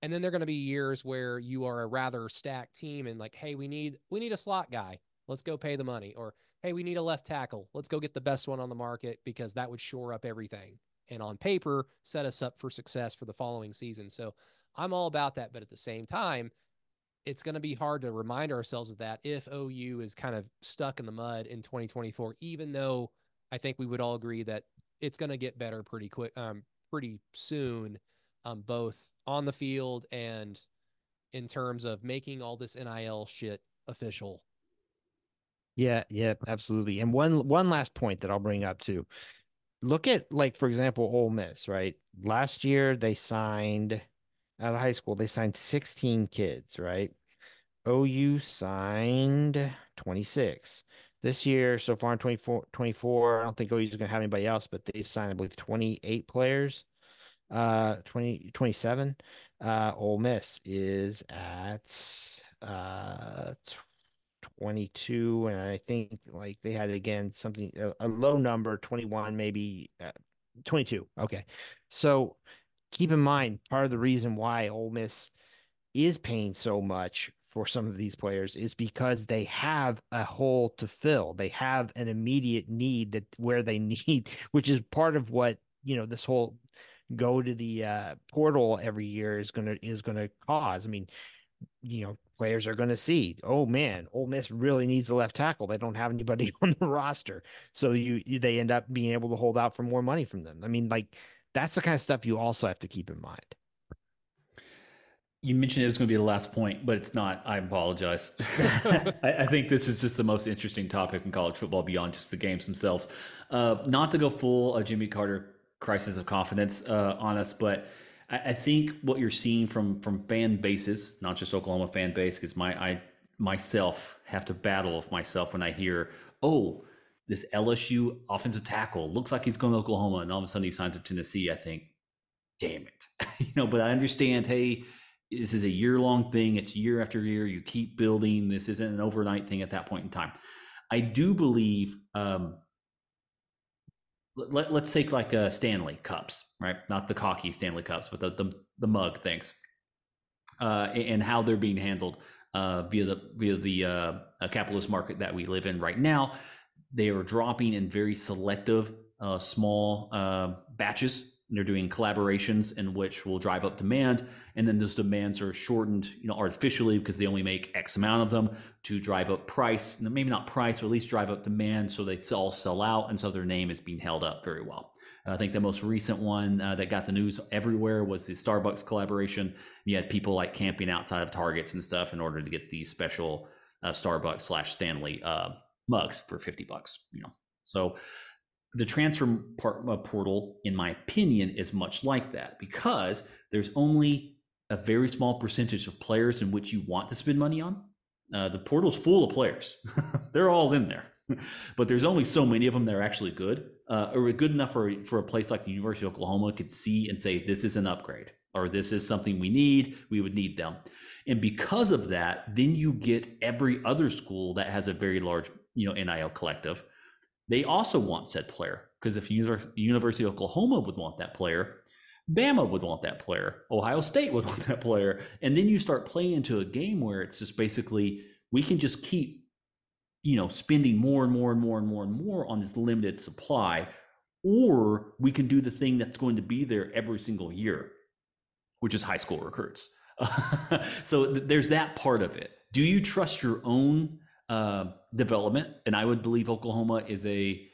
Speaker 3: And then there are going to be years where you are a rather stacked team and like, hey, we need we need a slot guy. Let's go pay the money. Or hey, we need a left tackle. Let's go get the best one on the market because that would shore up everything. And on paper, set us up for success for the following season. So I'm all about that. But at the same time, it's going to be hard to remind ourselves of that if OU is kind of stuck in the mud in 2024, even though I think we would all agree that it's going to get better pretty quick, um, pretty soon, um, both on the field and in terms of making all this NIL shit official.
Speaker 4: Yeah, yeah, absolutely. And one one last point that I'll bring up too. Look at like for example, Ole Miss, right? Last year they signed out of high school, they signed 16 kids, right? OU signed 26. This year, so far in 24, 24 I don't think OU's going to have anybody else, but they've signed, I believe, 28 players, uh, 20, 27. Uh, Ole Miss is at uh, 22 and i think like they had again something a, a low number 21 maybe uh, 22 okay. So keep in mind part of the reason why Ole Miss is paying so much for some of these players is because they have a hole to fill. They have an immediate need that where they need which is part of what you know this whole go to the uh, portal every year is gonna is gonna cause. I mean you know, players are going to see, oh man, Ole Miss really needs a left tackle. They don't have anybody on the roster, so you, you they end up being able to hold out for more money from them. I mean, like that's the kind of stuff you also have to keep in mind.
Speaker 2: You mentioned it was going to be the last point, but it's not. I apologize. I, I, think this is just the most interesting topic in college football beyond just the games themselves. Uh, not to go full uh, Jimmy Carter crisis of confidence uh, on us, but I, I think what you're seeing from from fan bases, not just Oklahoma fan base, because my I myself have to battle with myself when I hear, oh, this LSU offensive tackle looks like he's going to Oklahoma, and all of a sudden he signs with Tennessee. I think, damn it, you know. But I understand. Hey, this is a year long thing. It's year after year. You keep building. This isn't an overnight thing at that point in time. I do believe. Um, let, us take like uh, Stanley cups, right? Not the cocky Stanley cups, but the the, the mug things, uh, and how they're being handled uh, via the via the uh, capitalist market that we live in right now. They are dropping in very selective, uh, small uh, batches they're doing collaborations in which will drive up demand. And then those demands are shortened you know artificially because they only make x amount of them to drive up price maybe not price but at least drive up demand. So they all sell out. And so their name is being held up very well. I think the most recent one uh, that got the news everywhere was the starbucks collaboration. You had people like camping outside of targets and stuff in order to get these special uh, starbucks slash stanley uh, mugs for 50 bucks you know. So the transfer uh, portal, in my opinion, is much like that because there's only a very small percentage of players in which you want to spend money on. Uh, the portal's full of players; they're all in there, but there's only so many of them that are actually good, uh, or good enough for for a place like the University of Oklahoma could see and say this is an upgrade or this is something we need. We would need them, and because of that, then you get every other school that has a very large, you know, NIL collective they also want said player because if University of Oklahoma would want that player, Bama would want that player, Ohio State would want that player, and then you start playing into a game where it's just basically we can just keep, you know, spending more and more and more and more and more on this limited supply, or we can do the thing that's going to be there every single year, which is high school recruits. so th- there's that part of it. Do you trust your own uh, development, and I would believe Oklahoma is a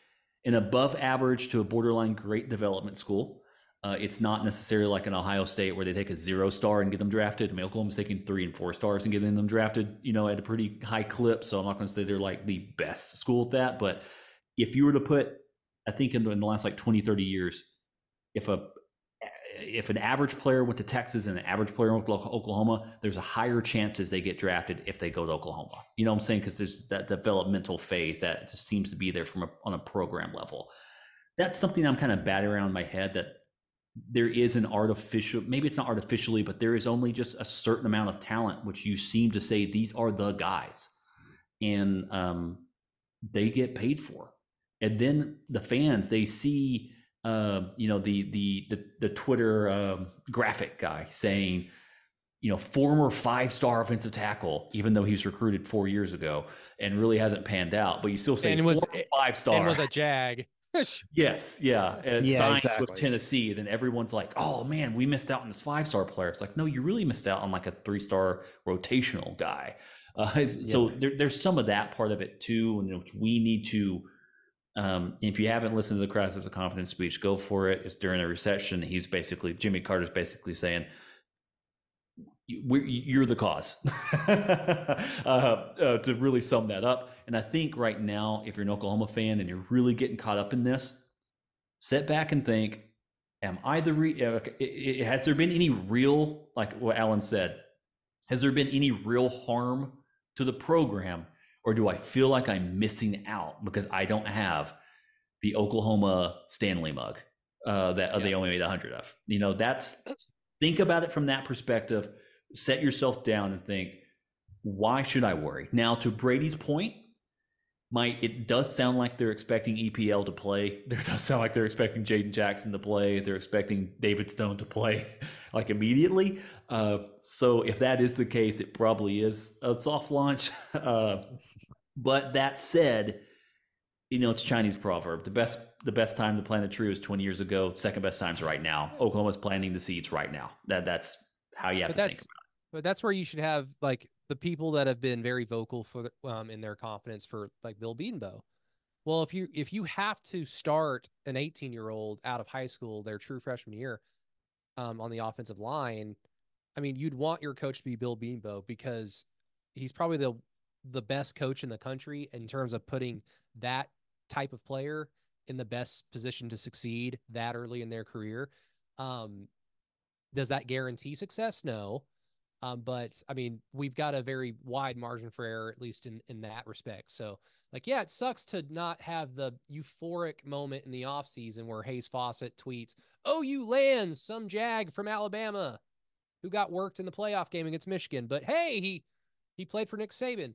Speaker 2: an above average to a borderline great development school. Uh, it's not necessarily like an Ohio State where they take a zero star and get them drafted. I mean, Oklahoma's taking three and four stars and getting them drafted, you know, at a pretty high clip. So I'm not going to say they're like the best school at that. But if you were to put I think in the, in the last like 20, 30 years, if a if an average player went to Texas and an average player went to Oklahoma, there's a higher chances they get drafted if they go to Oklahoma. You know what I'm saying? Because there's that developmental phase that just seems to be there from a, on a program level. That's something I'm kind of batting around my head that there is an artificial, maybe it's not artificially, but there is only just a certain amount of talent, which you seem to say these are the guys. And um, they get paid for. And then the fans, they see uh, you know the the the, the Twitter um, graphic guy saying, you know, former five star offensive tackle, even though he was recruited four years ago and really hasn't panned out, but you still say
Speaker 3: And was-
Speaker 2: five star
Speaker 3: And was a jag.
Speaker 2: Yes, yeah, and
Speaker 4: Yeah,
Speaker 2: signs
Speaker 4: exactly.
Speaker 2: with Tennessee. Then everyone's like, "Oh man, we missed out on this five-star player." It's like, no, you really missed out on like a three-star rotational guy. Uh, is- So there, there's some of that part of it too, and which we need to. Um, if you haven't listened to the Crisis of Confidence speech, go for it. It's during a recession. He's basically Jimmy Carter's basically saying, "You- we're, the cause." uh, uh, to really sum that up, and I think right now, if you're an Oklahoma fan and you're really getting caught up in this, sit back and think am i the re- uh, has there been any real like what alan said has there been any real harm to the program or do i feel like i'm missing out because i don't have the oklahoma stanley mug uh, that uh, they only made 100 of you know that's think about it from that perspective set yourself down and think why should i worry now to brady's point my it does sound like they're expecting EPL to play. There does sound like they're expecting Jaden Jackson to play. They're expecting David Stone to play like immediately. Uh, so if that is the case, it probably is a soft launch. Uh, but that said, you know it's Chinese proverb. The best the best time to plant a tree was 20 years ago. Second best time's right now. Oklahoma's planting the seeds right now. That that's how you have
Speaker 3: But
Speaker 2: to think
Speaker 3: that's
Speaker 2: about
Speaker 3: but that's where you should have like the people that have been very vocal for um in their confidence for like Bill Bedenbaugh. Well, if you if you have to start an 18 year old out of high school their true freshman year, um, on the offensive line, I mean, you'd want your coach to be Bill Bedenbaugh because he's probably the the best coach in the country in terms of putting that type of player in the best position to succeed that early in their career. Um, does that guarantee success? No. Um, but I mean, we've got a very wide margin for error, at least in, in that respect. So, like, yeah, it sucks to not have the euphoric moment in the offseason where Hayes Fawcett tweets, Oh, you lands some jag from Alabama who got worked in the playoff game against Michigan. But hey, he he played for Nick Saban.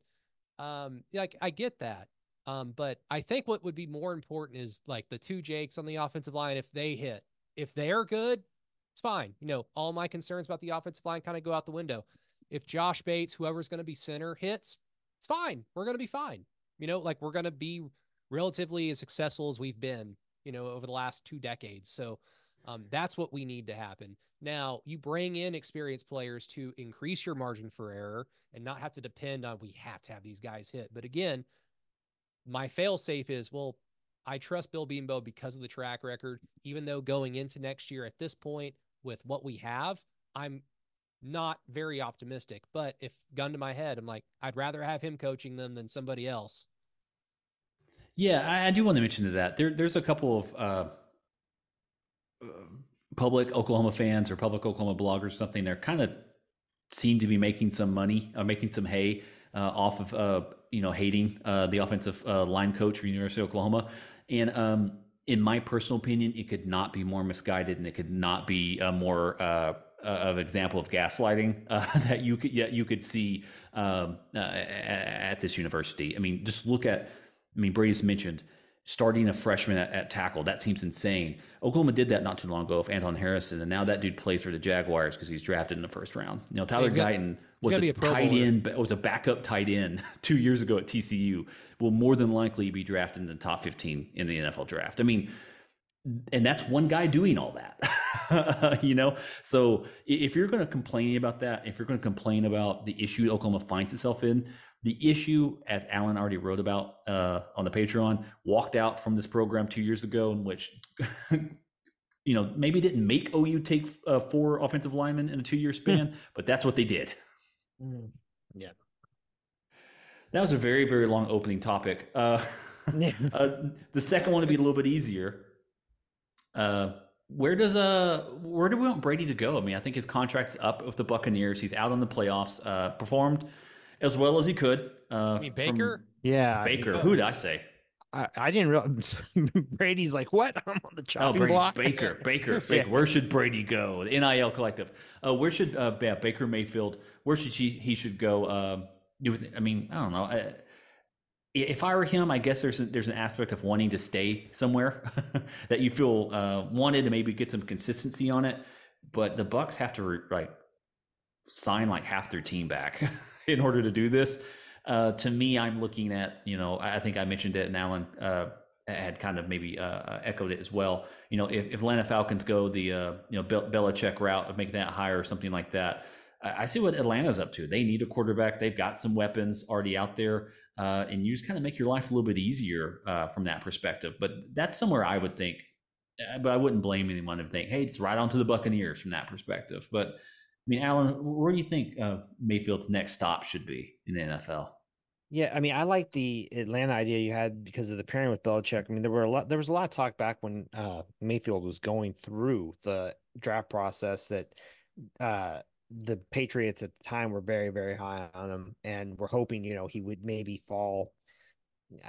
Speaker 3: Um, like I get that. Um, but I think what would be more important is like the two Jakes on the offensive line, if they hit, if they're good, it's fine. You know, all my concerns about the offensive line kind of go out the window. If Josh Bates, whoever's going to be center, hits, it's fine. We're going to be fine. You know, like we're going to be relatively as successful as we've been, you know, over the last two decades. So um, that's what we need to happen. Now, you bring in experienced players to increase your margin for error and not have to depend on we have to have these guys hit. But again, my fail safe is well, I trust Bill Bedenbaugh because of the track record, even though going into next year at this point with what we have, I'm not very optimistic. But if gun to my head, I'm like, I'd rather have him coaching them than somebody else.
Speaker 2: Yeah, I, I do want to mention to that. There, there's a couple of uh, public Oklahoma fans or public Oklahoma bloggers, or something. They're kind of seem to be making some money, uh, making some hay uh, off of uh, you know hating uh, the offensive uh, line coach for University of Oklahoma. And um, in my personal opinion, it could not be more misguided, and it could not be a more of example of gaslighting that you could yeah, you could see um, at this university. I mean, just look at. I mean, Brady's mentioned starting a freshman at, at tackle. That seems insane. Oklahoma did that not too long ago with Anton Harrison, and now that dude plays for the Jaguars because he's drafted in the first round. You know, Tyler
Speaker 3: gonna-
Speaker 2: Guyton was a,
Speaker 3: a
Speaker 2: tight
Speaker 3: Bowler.
Speaker 2: end, was a backup tight end two years ago at TCU. Will more than likely be drafted in the top 15 in the NFL draft. I mean, and that's one guy doing all that you know so if you're going to complain about that if you're going to complain about the issue oklahoma finds itself in the issue as alan already wrote about uh, on the patreon walked out from this program two years ago in which you know maybe didn't make ou take uh, four offensive linemen in a two-year span but that's what they did
Speaker 4: Mm. Yeah.
Speaker 2: that was a very very long opening topic uh, uh, the second one would be a little bit easier. Uh, where does uh where do we want Brady to go? I mean, I think his contract's up with the Buccaneers. He's out on the playoffs. Uh, performed as well as he could. Uh,
Speaker 3: I mean, Baker.
Speaker 4: Yeah,
Speaker 2: Baker. Who did I say?
Speaker 4: I, I didn't realize Brady's like, what? I'm on the
Speaker 2: Oh,
Speaker 4: chopping
Speaker 2: Brady,
Speaker 4: block.
Speaker 2: Baker, Baker,
Speaker 4: Yeah.
Speaker 2: Baker. Where should Brady go? The NIL collective. Uh, where should uh, yeah, Baker Mayfield? Where should he he should go? Um, I mean, I don't know. I, if I were him, I guess there's a, there's an aspect of wanting to stay somewhere that you feel uh, wanted to maybe get some consistency on it. But the Bucks have to re- like sign like half their team back in order to do this. Uh, to me, I'm looking at you know I think I mentioned it, and Alan uh, had kind of maybe uh, echoed it as well. You know, if, if Atlanta Falcons go the uh, you know Bel- Belichick route of making that higher or something like that, I I see what Atlanta's up to. They need a quarterback. They've got some weapons already out there, uh, and you just kind of make your life a little bit easier uh, from that perspective. But that's somewhere I would think. uh, But I wouldn't blame anyone if think, hey, it's right on to the Buccaneers from that perspective. But mean, Alan, where do you think uh, Mayfield's next stop should be in the NFL?
Speaker 4: Yeah, I mean, I like the Atlanta idea you had because of the pairing with Belichick. I mean, there were a lot. There was a lot of talk back when uh, Mayfield was going through the draft process that uh, the Patriots at the time were very, very high on him, and were hoping, you know, he would maybe fall,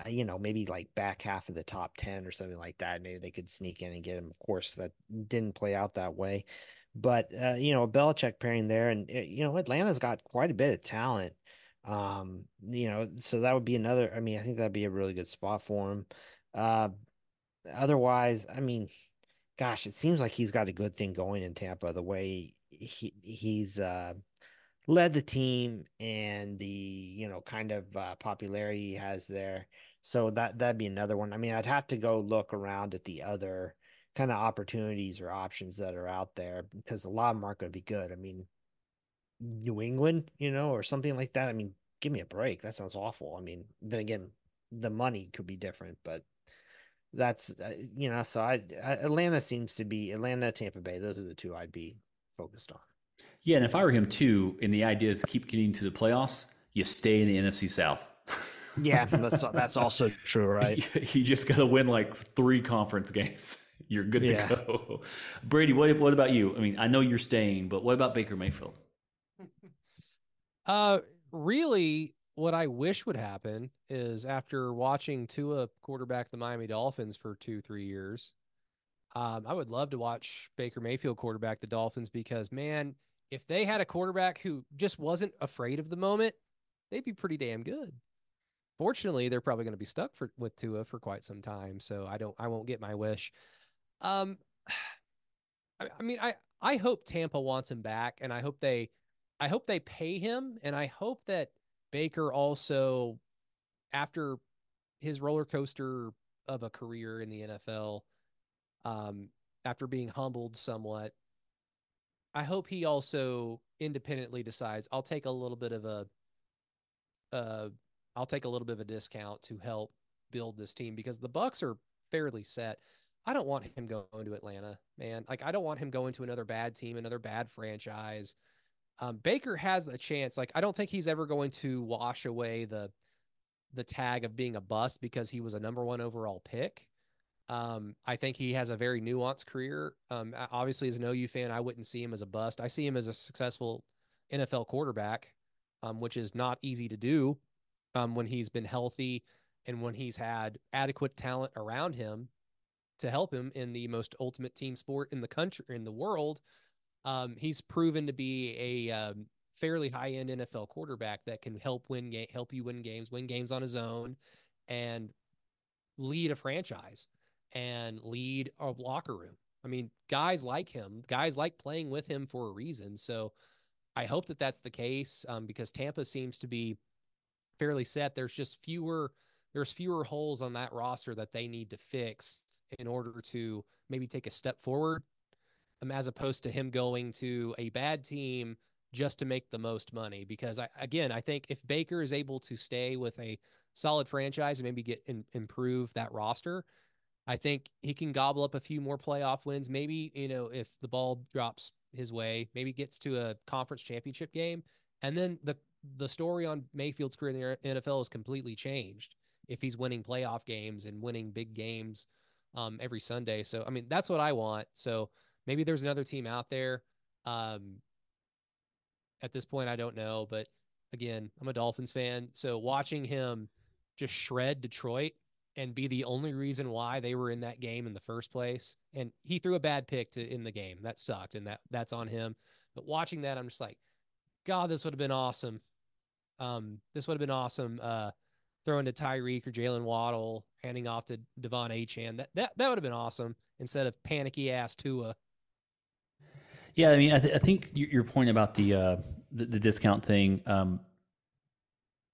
Speaker 4: uh, you know, maybe like back half of the top ten or something like that. Maybe they could sneak in and get him. Of course, that didn't play out that way, but uh, you know, a Belichick pairing there, and uh, you know, Atlanta's got quite a bit of talent um you know so that would be another i mean i think that'd be a really good spot for him. Uh otherwise i mean gosh it seems like he's got a good thing going in tampa the way he he's uh led the team and the you know kind of uh, popularity he has there. So that that'd be another one. I mean i'd have to go look around at the other kind of opportunities or options that are out there because a lot of them aren't going to be good i mean New England, you know, or something like that. I mean, give me a break. That sounds awful. I mean, then again, the money could be different, but that's uh, you know, so I, I Atlanta seems to be Atlanta, Tampa Bay. Those are the two I'd be focused on.
Speaker 2: Yeah, and if I were him too, and the idea is keep getting to the playoffs, you stay in the NFC South.
Speaker 4: Yeah, that's that's also true, right?
Speaker 2: you just got to win like three conference games. You're good
Speaker 4: Yeah.
Speaker 2: to go. Brady, what what about you? I mean, I know you're staying, but what about Baker Mayfield?
Speaker 3: Uh, really, what I wish would happen is after watching Tua quarterback the Miami Dolphins for two, three years, um, I would love to watch Baker Mayfield quarterback the Dolphins because, man, if they had a quarterback who just wasn't afraid of the moment, they'd be pretty damn good. Fortunately, they're probably going to be stuck for with Tua for quite some time, so I don't, I won't get my wish. Um, I, I mean, I, I hope Tampa wants him back, and I hope they, I hope they pay him, and I hope that Baker also, after his roller coaster of a career in the NFL, um, after being humbled somewhat, I hope he also independently decides I'll take a little bit of a, uh, I'll take a little bit of a discount to help build this team because the Bucks are fairly set. I don't want him going to Atlanta, man. Like I don't want him going to another bad team, another bad franchise. Um, Baker has a chance. Like I don't think he's ever going to wash away the the tag of being a bust because he was a number one overall pick. Um, I think he has a very nuanced career. Um, obviously, as an OU fan, I wouldn't see him as a bust. I see him as a successful NFL quarterback, um, which is not easy to do um, when he's been healthy and when he's had adequate talent around him to help him in the most ultimate team sport in the country in the world. Um, he's proven to be a um, fairly high end NFL quarterback that can help win ga- help you win games, win games on his own, and lead a franchise and lead a locker room. I mean, guys like him, guys like playing with him for a reason. So I hope that that's the case um, because Tampa seems to be fairly set. There's just fewer there's fewer holes on that roster that they need to fix in order to maybe take a step forward, um, as opposed to him going to a bad team just to make the most money. Because I again, I think if Baker is able to stay with a solid franchise and maybe get in, improve that roster, I think he can gobble up a few more playoff wins. Maybe you know if the ball drops his way, maybe gets to a conference championship game, and then the the story on Mayfield's career in the NFL is completely changed if he's winning playoff games and winning big games um, every Sunday. So I mean, that's what I want. So maybe there's another team out there. Um, at this point, I don't know, but again, I'm a Dolphins fan, so watching him just shred Detroit and be the only reason why they were in that game in the first place. And he threw a bad pick to in the game. That sucked, and that that's on him. But watching that, I'm just like, God, this would have been awesome. Um, this would have been awesome. Uh, throwing to Tyreek or Jaylen Waddle, handing off to De'Von Achane. That that that would have been awesome instead of panicky ass Tua.
Speaker 2: Yeah, I mean, I, th- I think your, point about the, uh, the the discount thing. Um,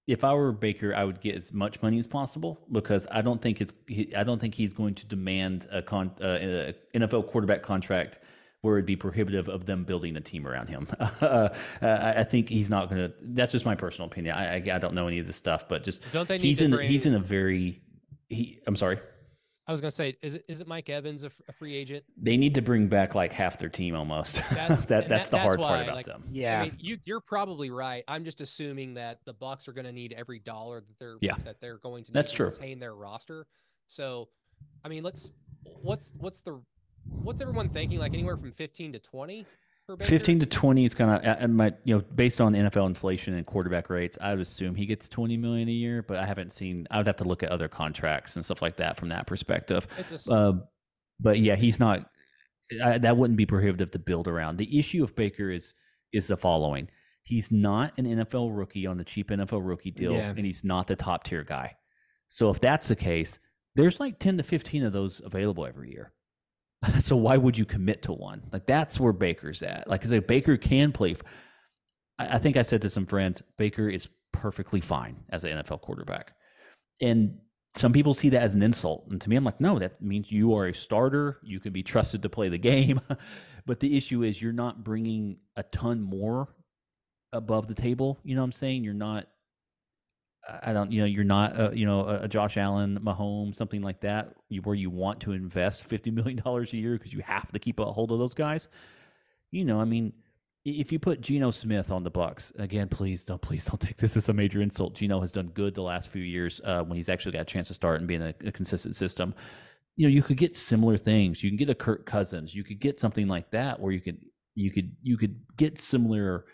Speaker 2: if I were Baker, I would get as much money as possible because I don't think it's he, I don't think he's going to demand a, con, uh, NFL quarterback contract where it'd be prohibitive of them building a team around him. uh, I think he's not going to. That's just my personal opinion. I, I, I don't know any of this stuff, but just
Speaker 3: don't they?
Speaker 2: he's in
Speaker 3: bring,
Speaker 2: he's in a very he. I'm sorry.
Speaker 3: I was gonna say, is it is it Mike Evans a, a free agent?
Speaker 2: They need to bring back like half their team almost. That's that, that's
Speaker 3: that,
Speaker 2: the
Speaker 3: that's
Speaker 2: hard
Speaker 3: why,
Speaker 2: part about
Speaker 3: like,
Speaker 2: them.
Speaker 4: Yeah,
Speaker 3: I mean, you you're probably right. I'm just assuming that the Bucks are going to need every dollar that they're
Speaker 2: yeah.
Speaker 3: that they're going to need
Speaker 2: that's
Speaker 3: to
Speaker 2: true.
Speaker 3: retain their roster. So, I mean, let's what's what's the what's everyone thinking? Like anywhere from 15 to 20
Speaker 2: 15 to 20 is kind of my you know based on NFL inflation and quarterback rates I would assume he gets 20 million a year but I haven't seen I would have to look at other contracts and stuff like that from that perspective.
Speaker 3: A,
Speaker 2: uh, but yeah he's not I, that wouldn't be prohibitive to build around. The issue of Baker is is the following. He's not an NFL rookie on the cheap NFL rookie deal
Speaker 4: Yeah.
Speaker 2: and he's not the top tier guy. So if that's the case there's like 10 to 15 of those available every year so why would you commit to one? Like that's where Baker's at. Like say, Baker can play. I think I said to some friends, Baker is perfectly fine as an NFL quarterback, and some people see that as an insult. And to me, I'm like, no, that means you are a starter. You can be trusted to play the game. but the issue is you're not bringing a ton more above the table. You know what I'm saying? You're not. I don't, you know, you're not, uh, you know, a, a Josh Allen, Mahomes, something like that, where you want to invest fifty million dollars a year because you have to keep a hold of those guys. You know, I mean, if you put Geno Smith on the Bucks again, please don't, please don't take this as a major insult. Geno has done good the last few years uh, when he's actually got a chance to start and be in a, a consistent system. You know, you could get similar things. You can get a Kirk Cousins. You could get something like that where you could, you could, you could get similar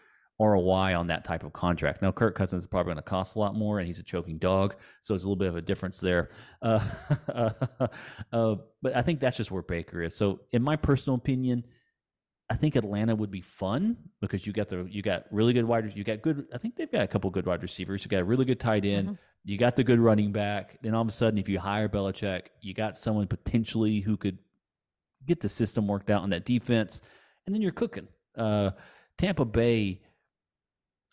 Speaker 2: ROI on that type of contract. Now, Kirk Cousins is probably going to cost a lot more, and he's a choking dog, so it's a little bit of a difference there. Uh, uh, but I think that's just where Baker is. So, in my personal opinion, I think Atlanta would be fun because you got the you got really good wide. Receivers, you got good. I think they've got a couple good wide receivers. You got a really good tight end. You got the good running back. Then all of a sudden, if you hire Belichick, you got someone potentially who could get the system worked out on that defense, and then you're cooking. Uh, Tampa Bay.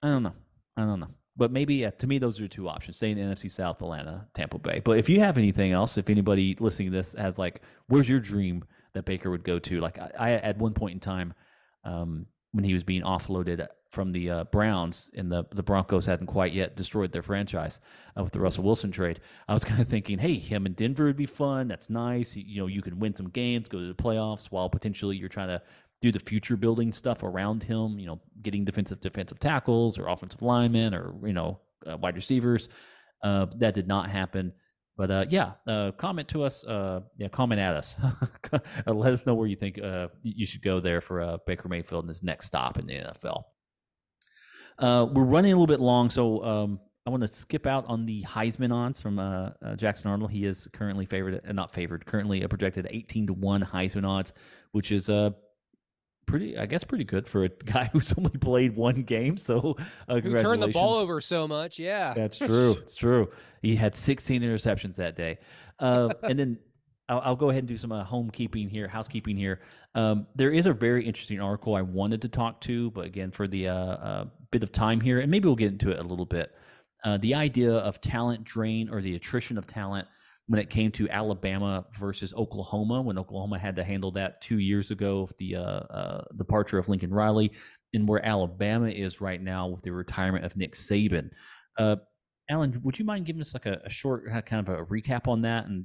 Speaker 2: I don't know. I don't know. But maybe yeah, to me those are two options: stay in the NFC South, Atlanta, Tampa Bay. But if you have anything else, if anybody listening to this has like, where's your dream that Baker would go to? Like I, I at one point in time, um, when he was being offloaded from the uh, Browns and the the Broncos hadn't quite yet destroyed their franchise uh, with the Russell Wilson trade, I was kind of thinking, hey, him in Denver would be fun. That's nice. You, you know, you can win some games, go to the playoffs, while potentially you're trying to do the future building stuff around him. You know, getting defensive defensive tackles or offensive linemen or you know uh, wide receivers. Uh, that did not happen. But uh, yeah, uh, comment to us. Uh, yeah, comment at us. Uh, Let us know where you think uh, you should go there for Baker Mayfield in his next stop in the NFL. We're running a little bit long, so um, I want to skip out on the Heisman odds from Jackson Arnold. He is currently favored, not favored, currently a projected 18 to 1 Heisman odds, which is pretty, I guess, pretty good for a guy who's only played one game. So, uh,
Speaker 3: Who turned the ball over so much? Yeah.
Speaker 2: That's true. it's true. He had 16 interceptions that day. Uh, and then I'll, I'll go ahead and do some uh, homekeeping here, housekeeping here. Um, there is a very interesting article I wanted to talk to, but again, for the uh, uh, bit of time here, and maybe we'll get into it a little bit. Uh, the idea of talent drain or the attrition of talent when it came to Alabama versus Oklahoma, when Oklahoma had to handle that two years ago, with the uh, uh, departure of Lincoln Riley, and where Alabama is right now with the retirement of Nick Saban. Uh, Alan, would you mind giving us like a, a short uh, kind of a recap on that, and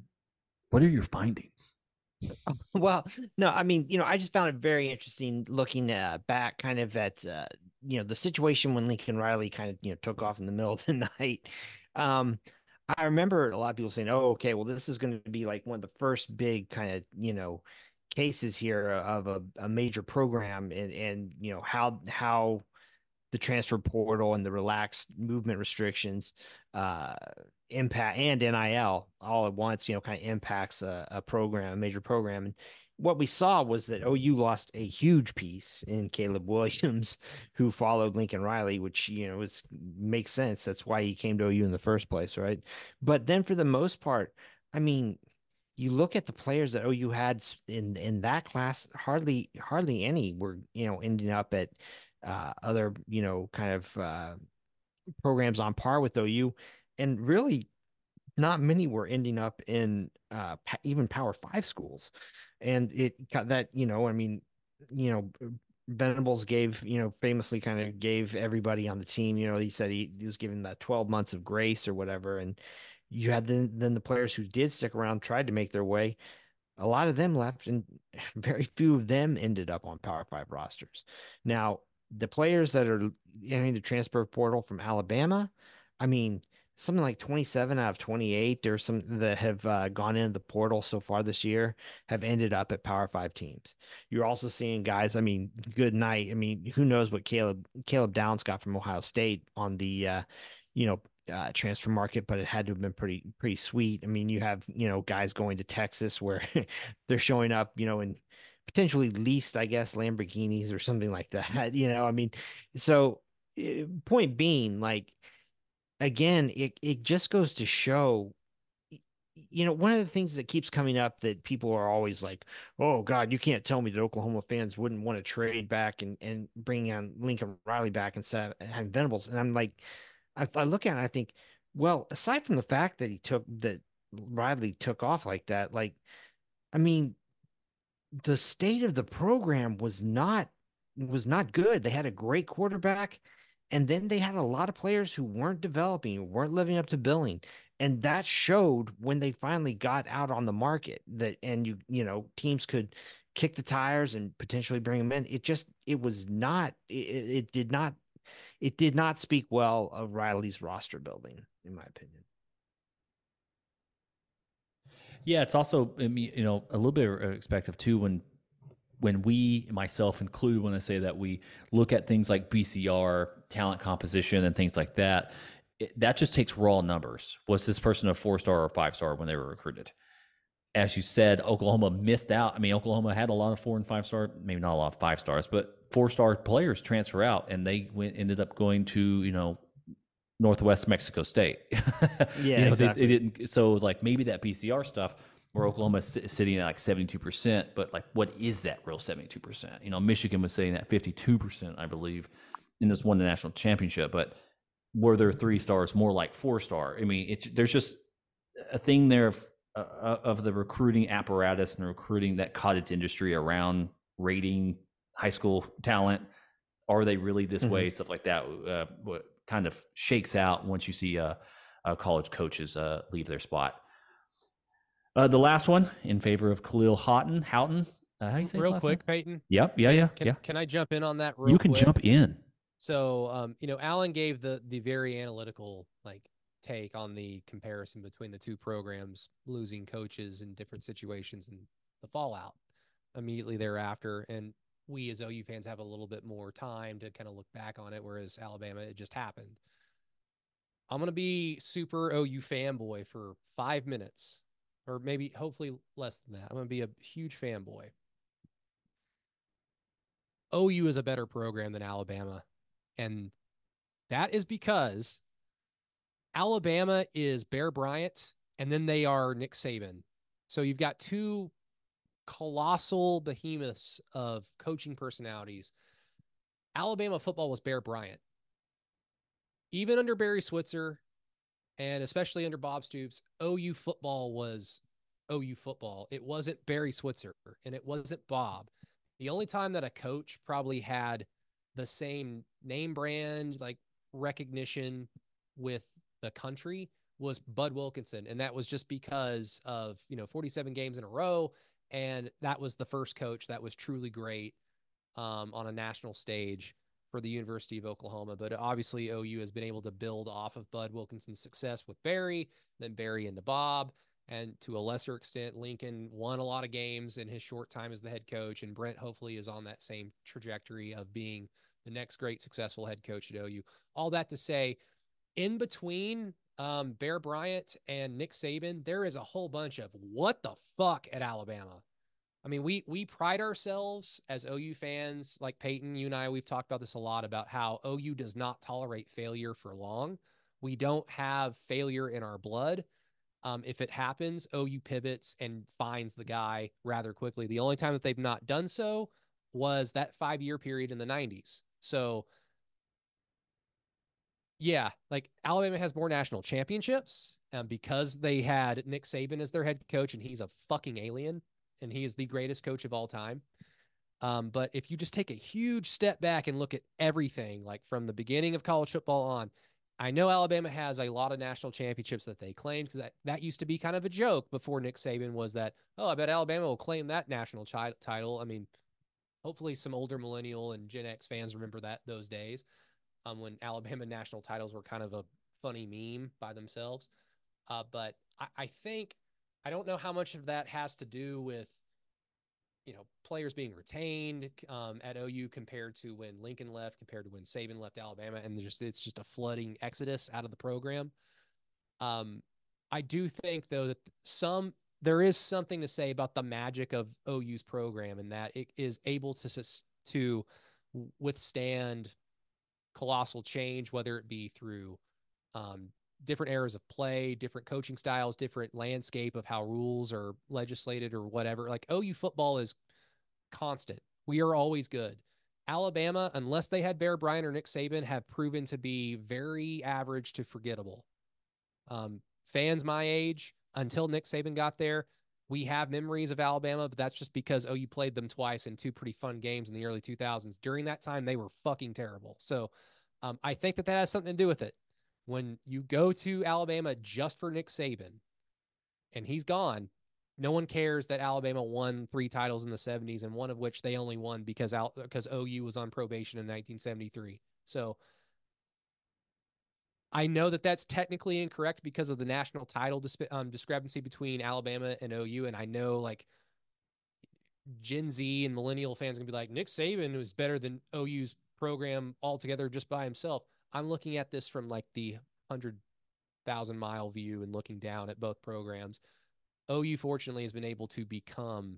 Speaker 2: what are your findings?
Speaker 4: Well, no, I mean, you know, I just found it very interesting looking uh, back kind of at, uh, you know, the situation when Lincoln Riley kind of, you know, took off in the middle of the night. Um, I remember a lot of people saying, "Oh, okay, well, this is going to be like one of the first big kind of you know cases here of a, a major program, and and you know how how the transfer portal and the relaxed movement restrictions uh, impact and NIL all at once, you know, kind of impacts a, a program, a major program, and what we saw was that OU lost a huge piece in Caleb Williams, who followed Lincoln Riley, which you know makes sense. That's why he came to OU in the first place, right? But then for the most part, I mean, you look at the players that OU had in in that class, hardly hardly any were you know ending up at uh, other you know kind of uh, programs on par with OU, and really not many were ending up in uh, even Power Five schools and it that you know i mean you know venables gave you know famously kind of gave everybody on the team you know he said he, he was given that 12 months of grace or whatever and you had then then the players who did stick around tried to make their way a lot of them left and very few of them ended up on power five rosters. Now the players that are entering the transfer portal from alabama i mean something like 27 out of 28 or some that have uh, gone into the portal so far this year have ended up at power five teams. You're also seeing guys i mean good night i mean who knows what caleb caleb downs got from ohio state on the uh, you know uh, transfer market but it had to have been pretty pretty sweet. I mean you have you know guys going to texas where they're showing up you know in potentially leased i guess lamborghinis or something like that you know i mean so eh, point being like again, it it just goes to show you know, one of the things that keeps coming up that people are always like, "Oh God, you can't tell me that Oklahoma fans wouldn't want to trade back and and bring on Lincoln Riley back instead of having Venables." And I'm like, I, I look at it, I think, well, aside from the fact that he took that Riley took off like that, like, I mean, the state of the program was not was not good. They had a great quarterback. And then they had a lot of players who weren't developing, weren't living up to billing. And that showed when they finally got out on the market that, and you, you know, teams could kick the tires and potentially bring them in. It just, it was not, it, it did not, it did not speak well of Riley's roster building, in my opinion.
Speaker 2: Yeah, it's also you know a little bit uh, expected too when when we, myself included, when I say that we look at things like BCR, talent composition, and things like that, it, that just takes raw numbers. Was this person a four star or five star when they were recruited? As you said, Oklahoma missed out. I mean, Oklahoma had a lot of four and five star, maybe not a lot of five stars, but four star players transfer out, and they went ended up going to you know Northwest Mexico State.
Speaker 4: yeah,
Speaker 2: you know,
Speaker 4: exactly.
Speaker 2: they, they didn't. So like maybe that BCR stuff where Oklahoma is sitting at like 72%, but like what is that real 72%? You know, Michigan was sitting at 52%, I believe, in this won the national championship, but were there three stars more like four star? I mean, it's there's just a thing there of, uh, of the recruiting apparatus and recruiting that cottage industry around rating high school talent. Are they really this mm-hmm. way? Stuff like that. Uh, what kind of shakes out once you see uh, uh college coaches uh, leave their spot. Uh, the last one in favor of Khalil Houghton. Houghton.
Speaker 3: Uh, how you say real quick, name? Peyton?
Speaker 2: Yep. Yeah. Yeah.
Speaker 3: Can,
Speaker 2: yeah.
Speaker 3: Can I jump in on that? Real
Speaker 2: you can
Speaker 3: quick?
Speaker 2: jump in.
Speaker 3: So, um, you know, Alan gave the the very analytical like take on the comparison between the two programs losing coaches in different situations and the fallout immediately thereafter. And we as OU fans have a little bit more time to kind of look back on it, whereas Alabama, it just happened. I'm gonna be super OU fanboy for five minutes or maybe hopefully less than that. I'm going to be a huge fanboy. OU is a better program than Alabama. And that is because Alabama is Bear Bryant and then they are Nick Saban. So you've got two colossal behemoths of coaching personalities. Alabama football was Bear Bryant. Even under Barry Switzer, and especially under Bob Stoops, OU football was OU football. It wasn't Barry Switzer and it wasn't Bob. The only time that a coach probably had the same name brand, like recognition with the country was Bud Wilkinson. And that was just because of, you know, 47 games in a row. And that was the first coach that was truly great um, on a national stage. For the University of Oklahoma, but obviously OU has been able to build off of Bud Wilkinson's success with Barry, then Barry into Bob, and to a lesser extent, Lincoln won a lot of games in his short time as the head coach, and Brent hopefully is on that same trajectory of being the next great successful head coach at OU. All that to say, in between um, Bear Bryant and Nick Saban, there is a whole bunch of what the fuck at Alabama. I mean, we we pride ourselves as OU fans, like Peyton, you and I, we've talked about this a lot about how OU does not tolerate failure for long. We don't have failure in our blood. Um, if it happens, OU pivots and finds the guy rather quickly. The only time that they've not done so was that five year period in the 90s. So, yeah, like Alabama has more national championships um, because they had Nick Saban as their head coach, and he's a fucking alien, and he is the greatest coach of all time. Um, but if you just take a huge step back and look at everything, like from the beginning of college football on, I know Alabama has a lot of national championships that they claimed because that, that used to be kind of a joke before Nick Saban was that, oh, I bet Alabama will claim that national chi- title. I mean, hopefully some older millennial and Gen X fans remember that those days um, when Alabama national titles were kind of a funny meme by themselves. Uh, but I, I think I don't know how much of that has to do with you know players being retained um, at OU compared to when Lincoln left, compared to when Saban left Alabama, and just it's just a flooding exodus out of the program. Um, I do think though that some there is something to say about the magic of OU's program and that it is able to to withstand colossal change, whether it be through um, different eras of play, different coaching styles, different landscape of how rules are legislated or whatever. Like OU football is constant. We are always good. Alabama, unless they had Bear Bryant or Nick Saban, have proven to be very average to forgettable. Um, fans my age, until Nick Saban got there, we have memories of Alabama, but that's just because OU played them twice in two pretty fun games in the early 2000s. During that time, they were fucking terrible. So um, I think that that has something to do with it. When you go to Alabama just for Nick Saban and he's gone, no one cares that Alabama won three titles in the 70s and one of which they only won because because OU was on probation in 1973. So I know that that's technically incorrect because of the national title um, discrepancy between Alabama and OU. And I know like Gen Z and millennial fans are gonna be like, Nick Saban was better than OU's program altogether just by himself. I'm looking at this from like the hundred thousand mile view and looking down at both programs. OU fortunately has been able to become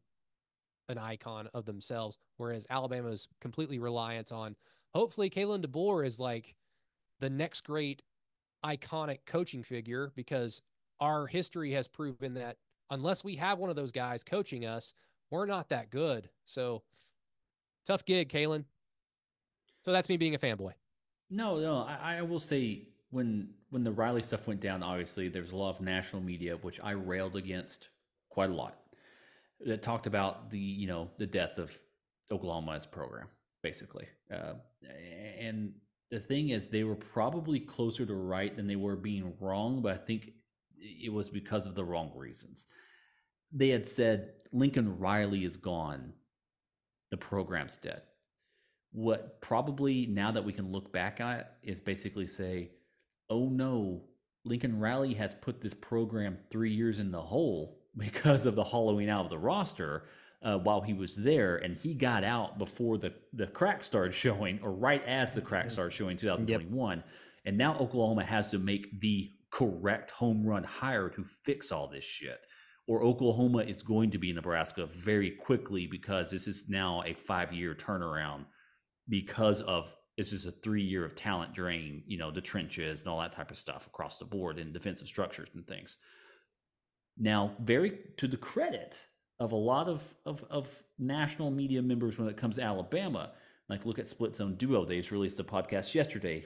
Speaker 3: an icon of themselves, whereas Alabama is completely reliant on. Hopefully, Kalen DeBoer is like the next great iconic coaching figure because our history has proven that unless we have one of those guys coaching us, we're not that good. So tough gig, Kalen. So that's me being a fanboy.
Speaker 2: No, no, I, I will say when when the Riley stuff went down, obviously there was a lot of national media which I railed against quite a lot. That talked about the you know the death of Oklahoma's program, basically, uh, and the thing is they were probably closer to right than they were being wrong but i think it was because of the wrong reasons. They had said lincoln riley is gone. The program's dead what probably now that we can look back at is basically say oh no lincoln riley has put this program three years in the hole because of the hollowing out of the roster uh, while he was there, and he got out before the the crack started showing, or right as the crack started showing, 2021. Yep. And now Oklahoma has to make the correct home run hire to fix all this shit. Or Oklahoma is going to be Nebraska very quickly because this is now a five year turnaround because of this is a three year of talent drain, you know, the trenches and all that type of stuff across the board and defensive structures and things. Now, very to the credit of a lot of, of, of national media members when it comes to Alabama. Like, look at Split Zone Duo. They just released a podcast yesterday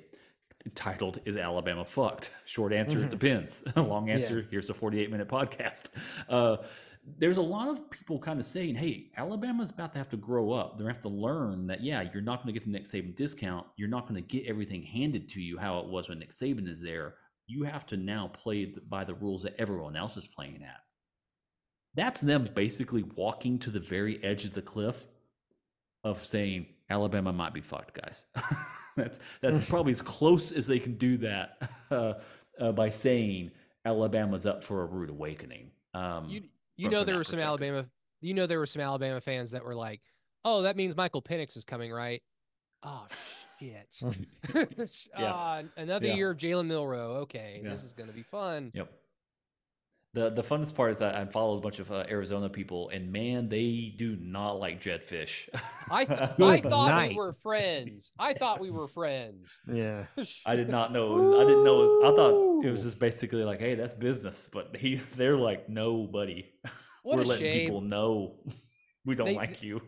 Speaker 2: titled "Is Alabama Fucked?" Short answer: mm-hmm. It depends. Long answer: yeah. Here's a 48 minute podcast. Uh, there's a lot of people kind of saying, "Hey, Alabama's about to have to grow up. They're going to have to learn that, yeah, you're not going to get the Nick Saban discount. You're not going to get everything handed to you how it was when Nick Saban is there. You have to now play by the rules that everyone else is playing at." That's them basically walking to the very edge of the cliff of saying Alabama might be fucked, guys. that's that's probably as close as they can do that uh, uh, by saying Alabama's up for a rude awakening. Um,
Speaker 3: You you know there were some. Alabama you know there were some Alabama fans that were like, "Oh, that means Michael Penix is coming, right?" Oh shit.
Speaker 2: Yeah.
Speaker 3: Ah, another
Speaker 2: Yeah.
Speaker 3: year of Jalen Milrow. Okay,
Speaker 2: Yeah.
Speaker 3: this is gonna be fun.
Speaker 2: Yep. The the funnest part is that I follow a bunch of uh, Arizona people, and man, they do not like Jedd Fisch.
Speaker 3: I th- I thought
Speaker 4: night.
Speaker 3: we were friends. I thought we were friends.
Speaker 4: Yeah.
Speaker 2: I did not know. It was, I didn't know. It was, I thought it was just basically like, hey, that's business. But he, they're like, no, buddy.
Speaker 3: What
Speaker 2: We're
Speaker 3: a
Speaker 2: letting
Speaker 3: shame.
Speaker 2: people know we don't
Speaker 3: They-
Speaker 2: like you.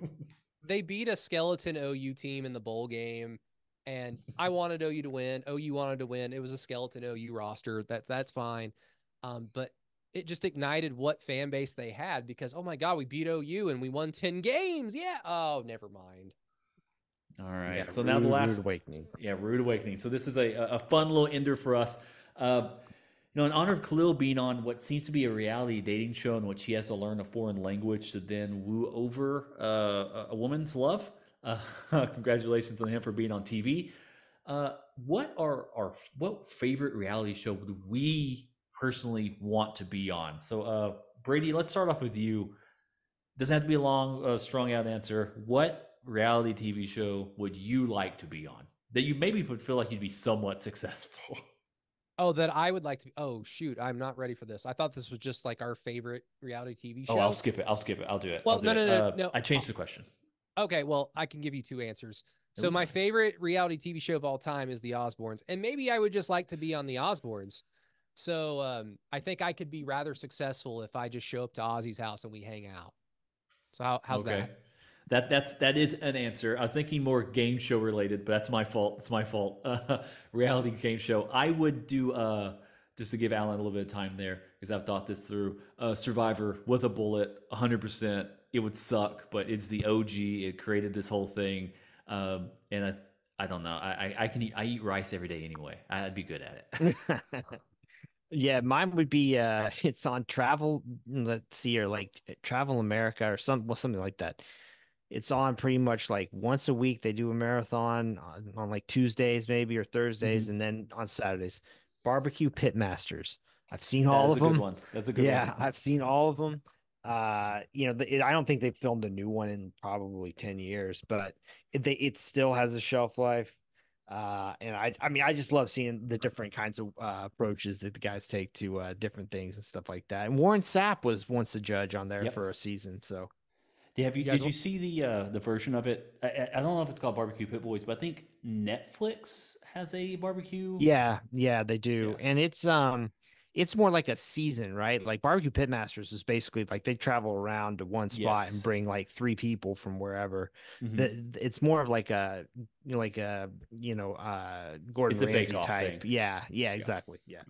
Speaker 3: They beat a skeleton OU team in the bowl game, and I wanted OU to win. OU wanted to win. It was a skeleton OU roster. That that's fine. Um, but it just ignited what fan base they had because oh my god, we beat OU and we won ten games. Yeah. Oh, never mind.
Speaker 2: All right.
Speaker 4: Yeah,
Speaker 2: so now the last
Speaker 4: rude awakening.
Speaker 2: Yeah, Rude Awakening. So this is a, a fun little ender for us. Uh, you know, in honor of Khalil being on what seems to be a reality dating show in which he has to learn a foreign language to then woo over uh, a- a woman's love. Uh, congratulations on him for being on TV. Uh, what are our what favorite reality show would we personally want to be on? So, uh, Brady, let's start off with you. Doesn't have to be a long, uh, strong out answer. What reality TV show would you like to be on that you maybe would feel like you'd be somewhat successful?
Speaker 3: Oh, that I would like to. Oh shoot, I'm not ready for this. I thought this was just like our favorite reality TV show.
Speaker 2: Oh, I'll skip it. I'll skip it. I'll do it.
Speaker 3: Well,
Speaker 2: do
Speaker 3: no, no, no,
Speaker 2: Uh,
Speaker 3: no.
Speaker 2: I changed the question.
Speaker 3: Okay, well, I can give you two answers. So
Speaker 2: Ooh,
Speaker 3: my
Speaker 2: nice.
Speaker 3: favorite reality TV show of all time is The Osbournes, and maybe I would just like to be on The Osbournes. So um, I think I could be rather successful if I just show up to Ozzy's house and we hang out. So how, how's that?
Speaker 2: That that's that is an answer. I was thinking more game show related, but that's my fault. It's my fault. Uh, reality game show. I would do uh, just to give Alan a little bit of time there because I've thought this through. Uh, Survivor with a bullet, 100. percent It would suck, but it's the OG. It created this whole thing, um, and I I don't know. I, I I can eat I eat rice every day anyway. I'd be good at it.
Speaker 4: yeah, mine would be uh it's on travel let's see or like Travel America or some well, something like that. It's on pretty much like once a week they do a marathon on, on like Tuesdays maybe or Thursdays and then on Saturdays. Barbecue Pit Masters. I've seen all of
Speaker 2: is a good
Speaker 4: them.
Speaker 2: one. That's a good
Speaker 4: yeah,
Speaker 2: one.
Speaker 4: Yeah, I've seen all of them. Uh, you know, the, it, I don't think they've filmed a new one in probably 10 years, but it, they, it still has a shelf life. Uh, and I, I mean, I just love seeing the different kinds of uh, approaches that the guys take to uh, different things and stuff like that. And Warren Sapp was once a judge on there
Speaker 2: Yep.
Speaker 4: for a season. So
Speaker 2: Yeah, have you,
Speaker 3: You
Speaker 2: did you see the uh, the version of it? I, I- I don't know if it's called Barbecue Pit Boys, but I think Netflix has a barbecue.
Speaker 4: yeah, yeah, they do.
Speaker 2: Yeah.
Speaker 4: And it's, um, it's more like a season, right? Like barbecue pitmasters is basically like they travel around to one spot
Speaker 2: Yes.
Speaker 4: and bring like three people from wherever.
Speaker 2: Mhm.
Speaker 4: the it's more of like a like a you know uh Gordon
Speaker 2: It's
Speaker 4: Ramsay
Speaker 2: bake-off
Speaker 4: type.
Speaker 2: thing.
Speaker 4: Yeah, yeah, exactly. Yeah.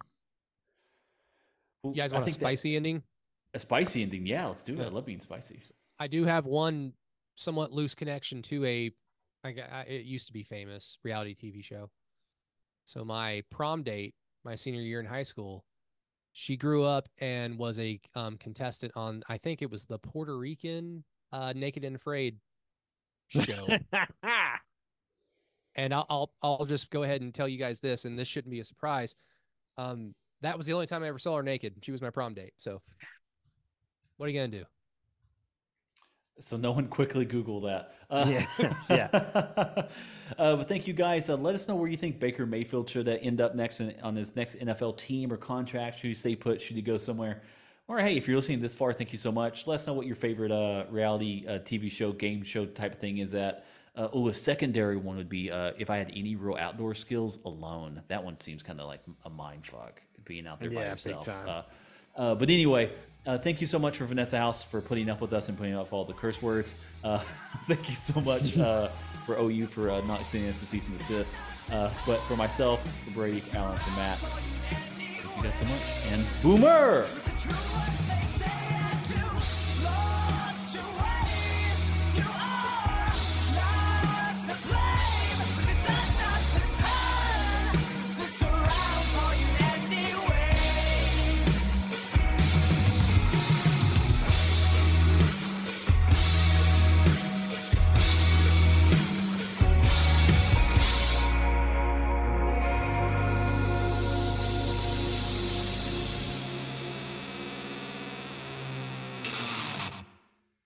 Speaker 2: Well,
Speaker 3: You guys want a
Speaker 2: think that-
Speaker 3: spicy ending?
Speaker 2: a spicy ending? Yeah, let's do it.
Speaker 3: Yeah.
Speaker 2: I love being spicy.
Speaker 3: I do have one somewhat loose connection to a, I, gu- it used to be famous reality TV show. So my prom date, my senior year in high school, she grew up and was a um, contestant on, I think it was the Puerto Rican uh, Naked and Afraid show. and I'll, I'll I'll just go ahead and tell you guys this, and this shouldn't be a surprise. Um, that was the only time I ever saw her naked. She was my prom date. So, what are you gonna do?
Speaker 2: So no one quickly Google that. Uh,
Speaker 4: Yeah, yeah.
Speaker 2: uh, but thank you guys. Uh, let us know where you think Baker Mayfield should uh, end up next in, on his next NFL team or contract. Should he stay put? Should he go somewhere? Or hey, if you're listening this far, thank you so much. Let us know what your favorite uh, reality uh, TV show, game show type of thing is. That uh, oh, a secondary one would be uh, if I had any real outdoor skills alone. That one seems kind of like a mind fuck being out there by
Speaker 4: Yeah, big
Speaker 2: yourself.
Speaker 4: time.
Speaker 2: Uh, uh, but anyway, uh, thank you so much for Vanessa House for putting up with us and putting up all the curse words. Uh, thank you so much uh, for OU for uh, not sending us a cease and desist. Uh, but for myself, for Brady, Alan, for Matt, thank you guys so much. And Boomer!